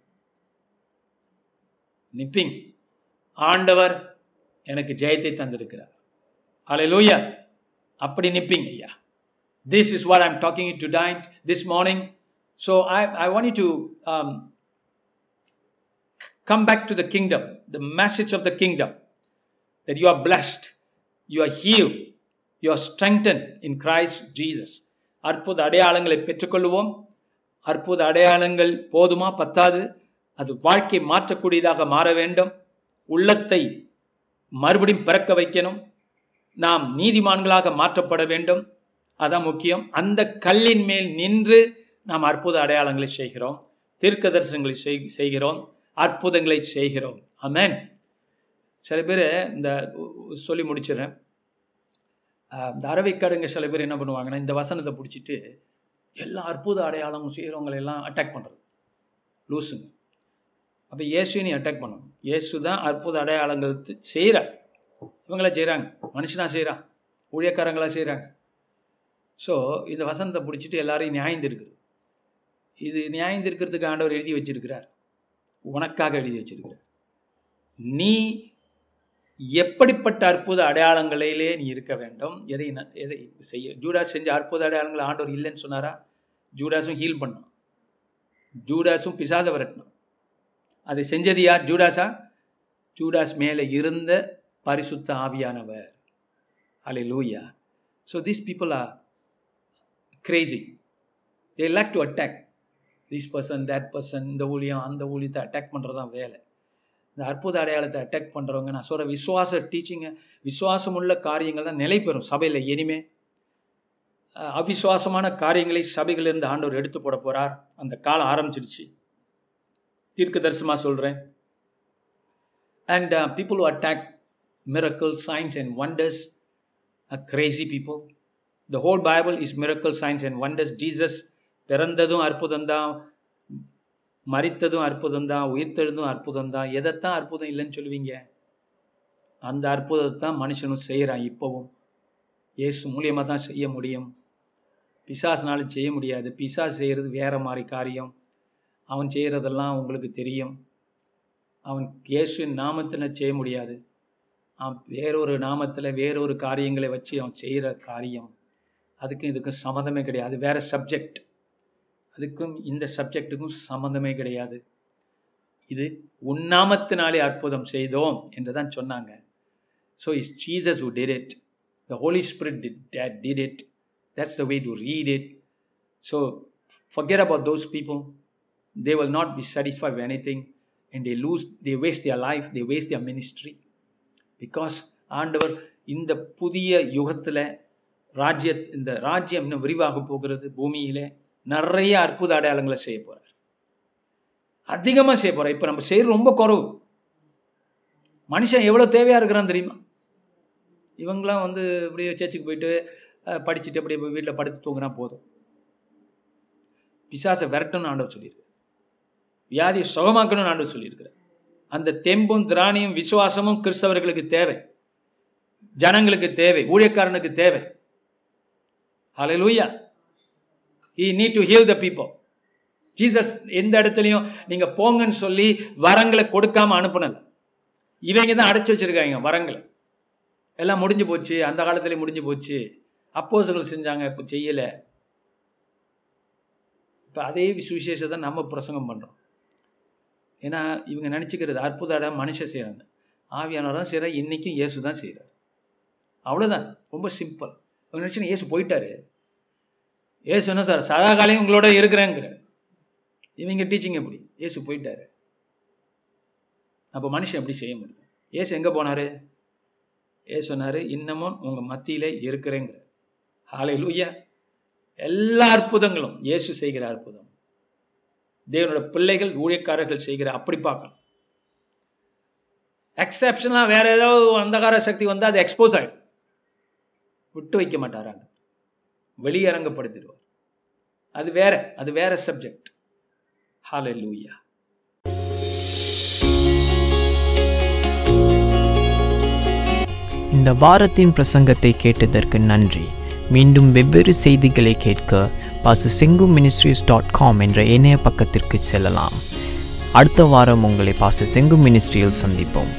நிப்பிங் ஆண்டவர் எனக்கு ஜெயத்தை தந்திருக்கிறார். ஹalleluya அப்படி நிற்பீங்க ஐயா. This is what i'm talking to tonight this morning so i i want you to um, come back to the kingdom the message of the kingdom that you are blessed you are healed you are strengthened in christ jesus அற்புத அடையாளங்களை பெற்றுக்கொள்வோம் அற்புத அடையாளங்கள் போதுமா பத்தாது அது வாழ்க்கை மாற்றக்கூடியதாக மாற வேண்டும் உள்ளத்தை மறுபடியும் பிறக்க வைக்கணும் நாம் நீதிமான்களாக மாற்றப்பட வேண்டும் அதான் முக்கியம். அந்த கல்லின் மேல் நின்று நாம் அற்புத அடையாளங்களை செய்கிறோம். தீர்க்க தரிசனங்களை செய்- செய்கிறோம். அற்புதங்களை செய்கிறோம். அமேன் சில பேர் இந்த சொல்லி முடிச்சிடுறேன். இந்த அரவைக்காடுங்க சில பேர் என்ன பண்ணுவாங்கன்னா இந்த வசனத்தை பிடிச்சிட்டு எல்லா அற்புத அடையாளமும் செய்கிறவங்களை எல்லாம் அட்டாக் பண்ணுறது லூசுங்க. அப்போ இயேசுவை நீ அட்டாக் பண்ணணும். இயேசு தான் அற்புத அடையாளங்கள் செய்கிறார். இவங்களா செய்கிறாங்க மனுஷனா செய்கிறான் ஊழியக்காரங்களா செய்கிறாங்க ஸோ இந்த வசனத்தை பிடிச்சிட்டு எல்லாரையும் நியாயந்திருக்குது. இது நியாயந்திருக்கிறதுக்கு ஆண்டவர் எழுதி வச்சிருக்கிறார். உனக்காக எழுதி வச்சிருக்கிறார். நீ எப்படிப்பட்ட அற்புத அடையாளங்களிலே நீ இருக்க வேண்டும்? எதை எதை செய்ய ஜூடாஸ் செஞ்ச அற்புத அடையாளங்கள் ஆண்டவர் இல்லைன்னு சொன்னாரா? ஜூடாஸும் ஹீல் பண்ணான். ஜூடாஸும் பிசாத விரட்டினான். அதை செஞ்சது யார்? ஜூடாஸா? ஜூடாஸ் மேலே இருந்த பரிசுத்த ஆவியானவர். Hallelujah so this people are crazy. They like to attack. This person that person இந்த ஊழியம் அந்த ஊழியத்தை அட்டாக் பண்ணுறது தான் வேலை. இந்த அற்புத அடையாளத்தை அட்டாக் பண்ணுறவங்க நான் சொல்கிற விசுவாச டீச்சிங்க விசுவாசம் உள்ள காரியங்கள் தான் நிலை பெறும் சபையில். இனிமே அவிசுவாசமான காரியங்களை சபைகளிலிருந்து ஆண்டவர் எடுத்து போட போகிறார் அந்த காலம் ஆரம்பிச்சிடுச்சு தீர்க்க தரிசனமாக சொல்கிறேன் and people uh, who attack miracles signs are crazy people the whole Bible is miracle signs and wonders wonders பிறந்ததும் அற்புதம் தான் மறித்ததும் அற்புதம் தான் உயிர்த்தெழுதும் அற்புதம் தான் எதைத்தான் அற்புதம் இல்லைன்னு சொல்லுவீங்க? அந்த அற்புதத்தை தான் மனுஷனும் செய்கிறான் இப்போவும். இயேசு மூலியமாக தான் செய்ய முடியும். பிசாசுனாலும் செய்ய முடியாது. பிசாஸ் செய்கிறது வேற மாதிரி காரியம். அவன் செய்கிறதெல்லாம் உங்களுக்கு தெரியும். அவன் இயேசுவின் நாமத்தில் செய்ய முடியாது. அவன் வேறொரு நாமத்தில் வேறொரு காரியங்களை வச்சு அவன் செய்கிற காரியம். அதுக்கும் இதுக்கும் சம்மந்தமே கிடையாது வேறு சப்ஜெக்ட் அதுக்கும் இந்த சப்ஜெக்டுக்கும் சம்மந்தமே கிடையாது இது உண்ணாமத்தினாலே அற்புதம் செய்தோம் என்று தான் சொன்னாங்க so is Jesus uh did it the Holy Spirit did did it that's the way to read it so forget about those people they will not be satisfy anything and they lose they waste their life they waste their ministry because ஆண்டவர் இந்த புதிய யுகத்தில் ராஜ்ய இந்த ராஜ்யம் இன்னும் விரிவாக போகிறது. பூமியிலே நிறைய அற்புத அடையாளங்களை செய்ய போறார். அதிகமாக செய்ய போறார். இப்போ நம்ம செய்யறது ரொம்ப குறவு. மனுஷன் எவ்வளோ தேவையா இருக்கிறான் தெரியுமா? இவங்களாம் வந்து இப்படியே சர்ச்சுக்கு போயிட்டு படிச்சுட்டு அப்படியே போய் வீட்டில் படுத்து தூங்கினா போதும். பிசாசை விரட்டணும்னு ஆண்டவர் சொல்லியிருக்கு வியாதியை சுகமாக்கணும்னு ஆண்டவர் சொல்லியிருக்கிறார். அந்த தெம்பும் திராணியும் விசுவாசமும் கிறிஸ்தவர்களுக்கு தேவை. ஜனங்களுக்கு தேவை. ஊழியக்காரனுக்கு தேவை. Hallelujah he need to heal the people. Jesus எந்த இடத்துலையும் நீங்க போங்கன்னு சொல்லி வரங்களை கொடுக்காம அனுப்புனது. இவங்க தான் அடைச்சி வச்சிருக்காங்க வரங்களை. எல்லாம் முடிஞ்சு போச்சு அந்த காலத்திலே முடிஞ்சு போச்சு. அப்போஸ்தலர்கள் செஞ்சாங்க இப்போ செய்யலை. இப்போ அதே சுவிசேஷத்தை நம்ம பிரசங்கம் பண்ணுறோம் ஏன்னா இவங்க நினச்சிக்கிறது அற்புத இடம் மனுஷன் செய்கிறாங்க ஆவியானவர் தான் செய்கிறார் இன்றைக்கும் இயேசு தான் செய்கிறார் அவ்வளோதான் ரொம்ப சிம்பிள் அவங்க இயேசு போயிட்டாரு. ஏசு என்ன சார் சதா காலையும் உங்களோட இருக்கிறேங்கிற இவங்க டீச்சிங் எப்படி? ஏசு போயிட்டாரு. அப்போ மனுஷன் எப்படி செய்ய முடியும்? ஏசு எங்கே போனாரு? ஏசு சொன்னாரு இன்னமும் உங்க மத்தியிலே இருக்கிறேங்கிற. ஹாலை லூயா எல்லா அற்புதங்களும் இயேசு செய்கிற அற்புதம். தேவனோட பிள்ளைகள் ஊழியக்காரர்கள் செய்கிற அப்படி பார்க்கணும். எக்ஸப்ஷனாக வேற ஏதாவது அந்தகார சக்தி வந்தால் அது எக்ஸ்போஸ் ஆகிடும் விட்டு வைக்க மாட்டாராங்க. வெளியரங்கப்படுத்திடுவார். அது வேற அது வேற சப்ஜெக்ட் ஹாலே லூயா இந்த வாரத்தின் பிரசங்கத்தை கேட்டதற்கு நன்றி. மீண்டும் வெவ்வேறு செய்திகளை கேட்க பாச செங்கு மினிஸ்ட்ரிஸ் டாட் காம் என்ற இணைய பக்கத்திற்கு செல்லலாம். அடுத்த வாரம் உங்களை பாச செங்கு மினிஸ்ட்ரியில் சந்திப்போம்.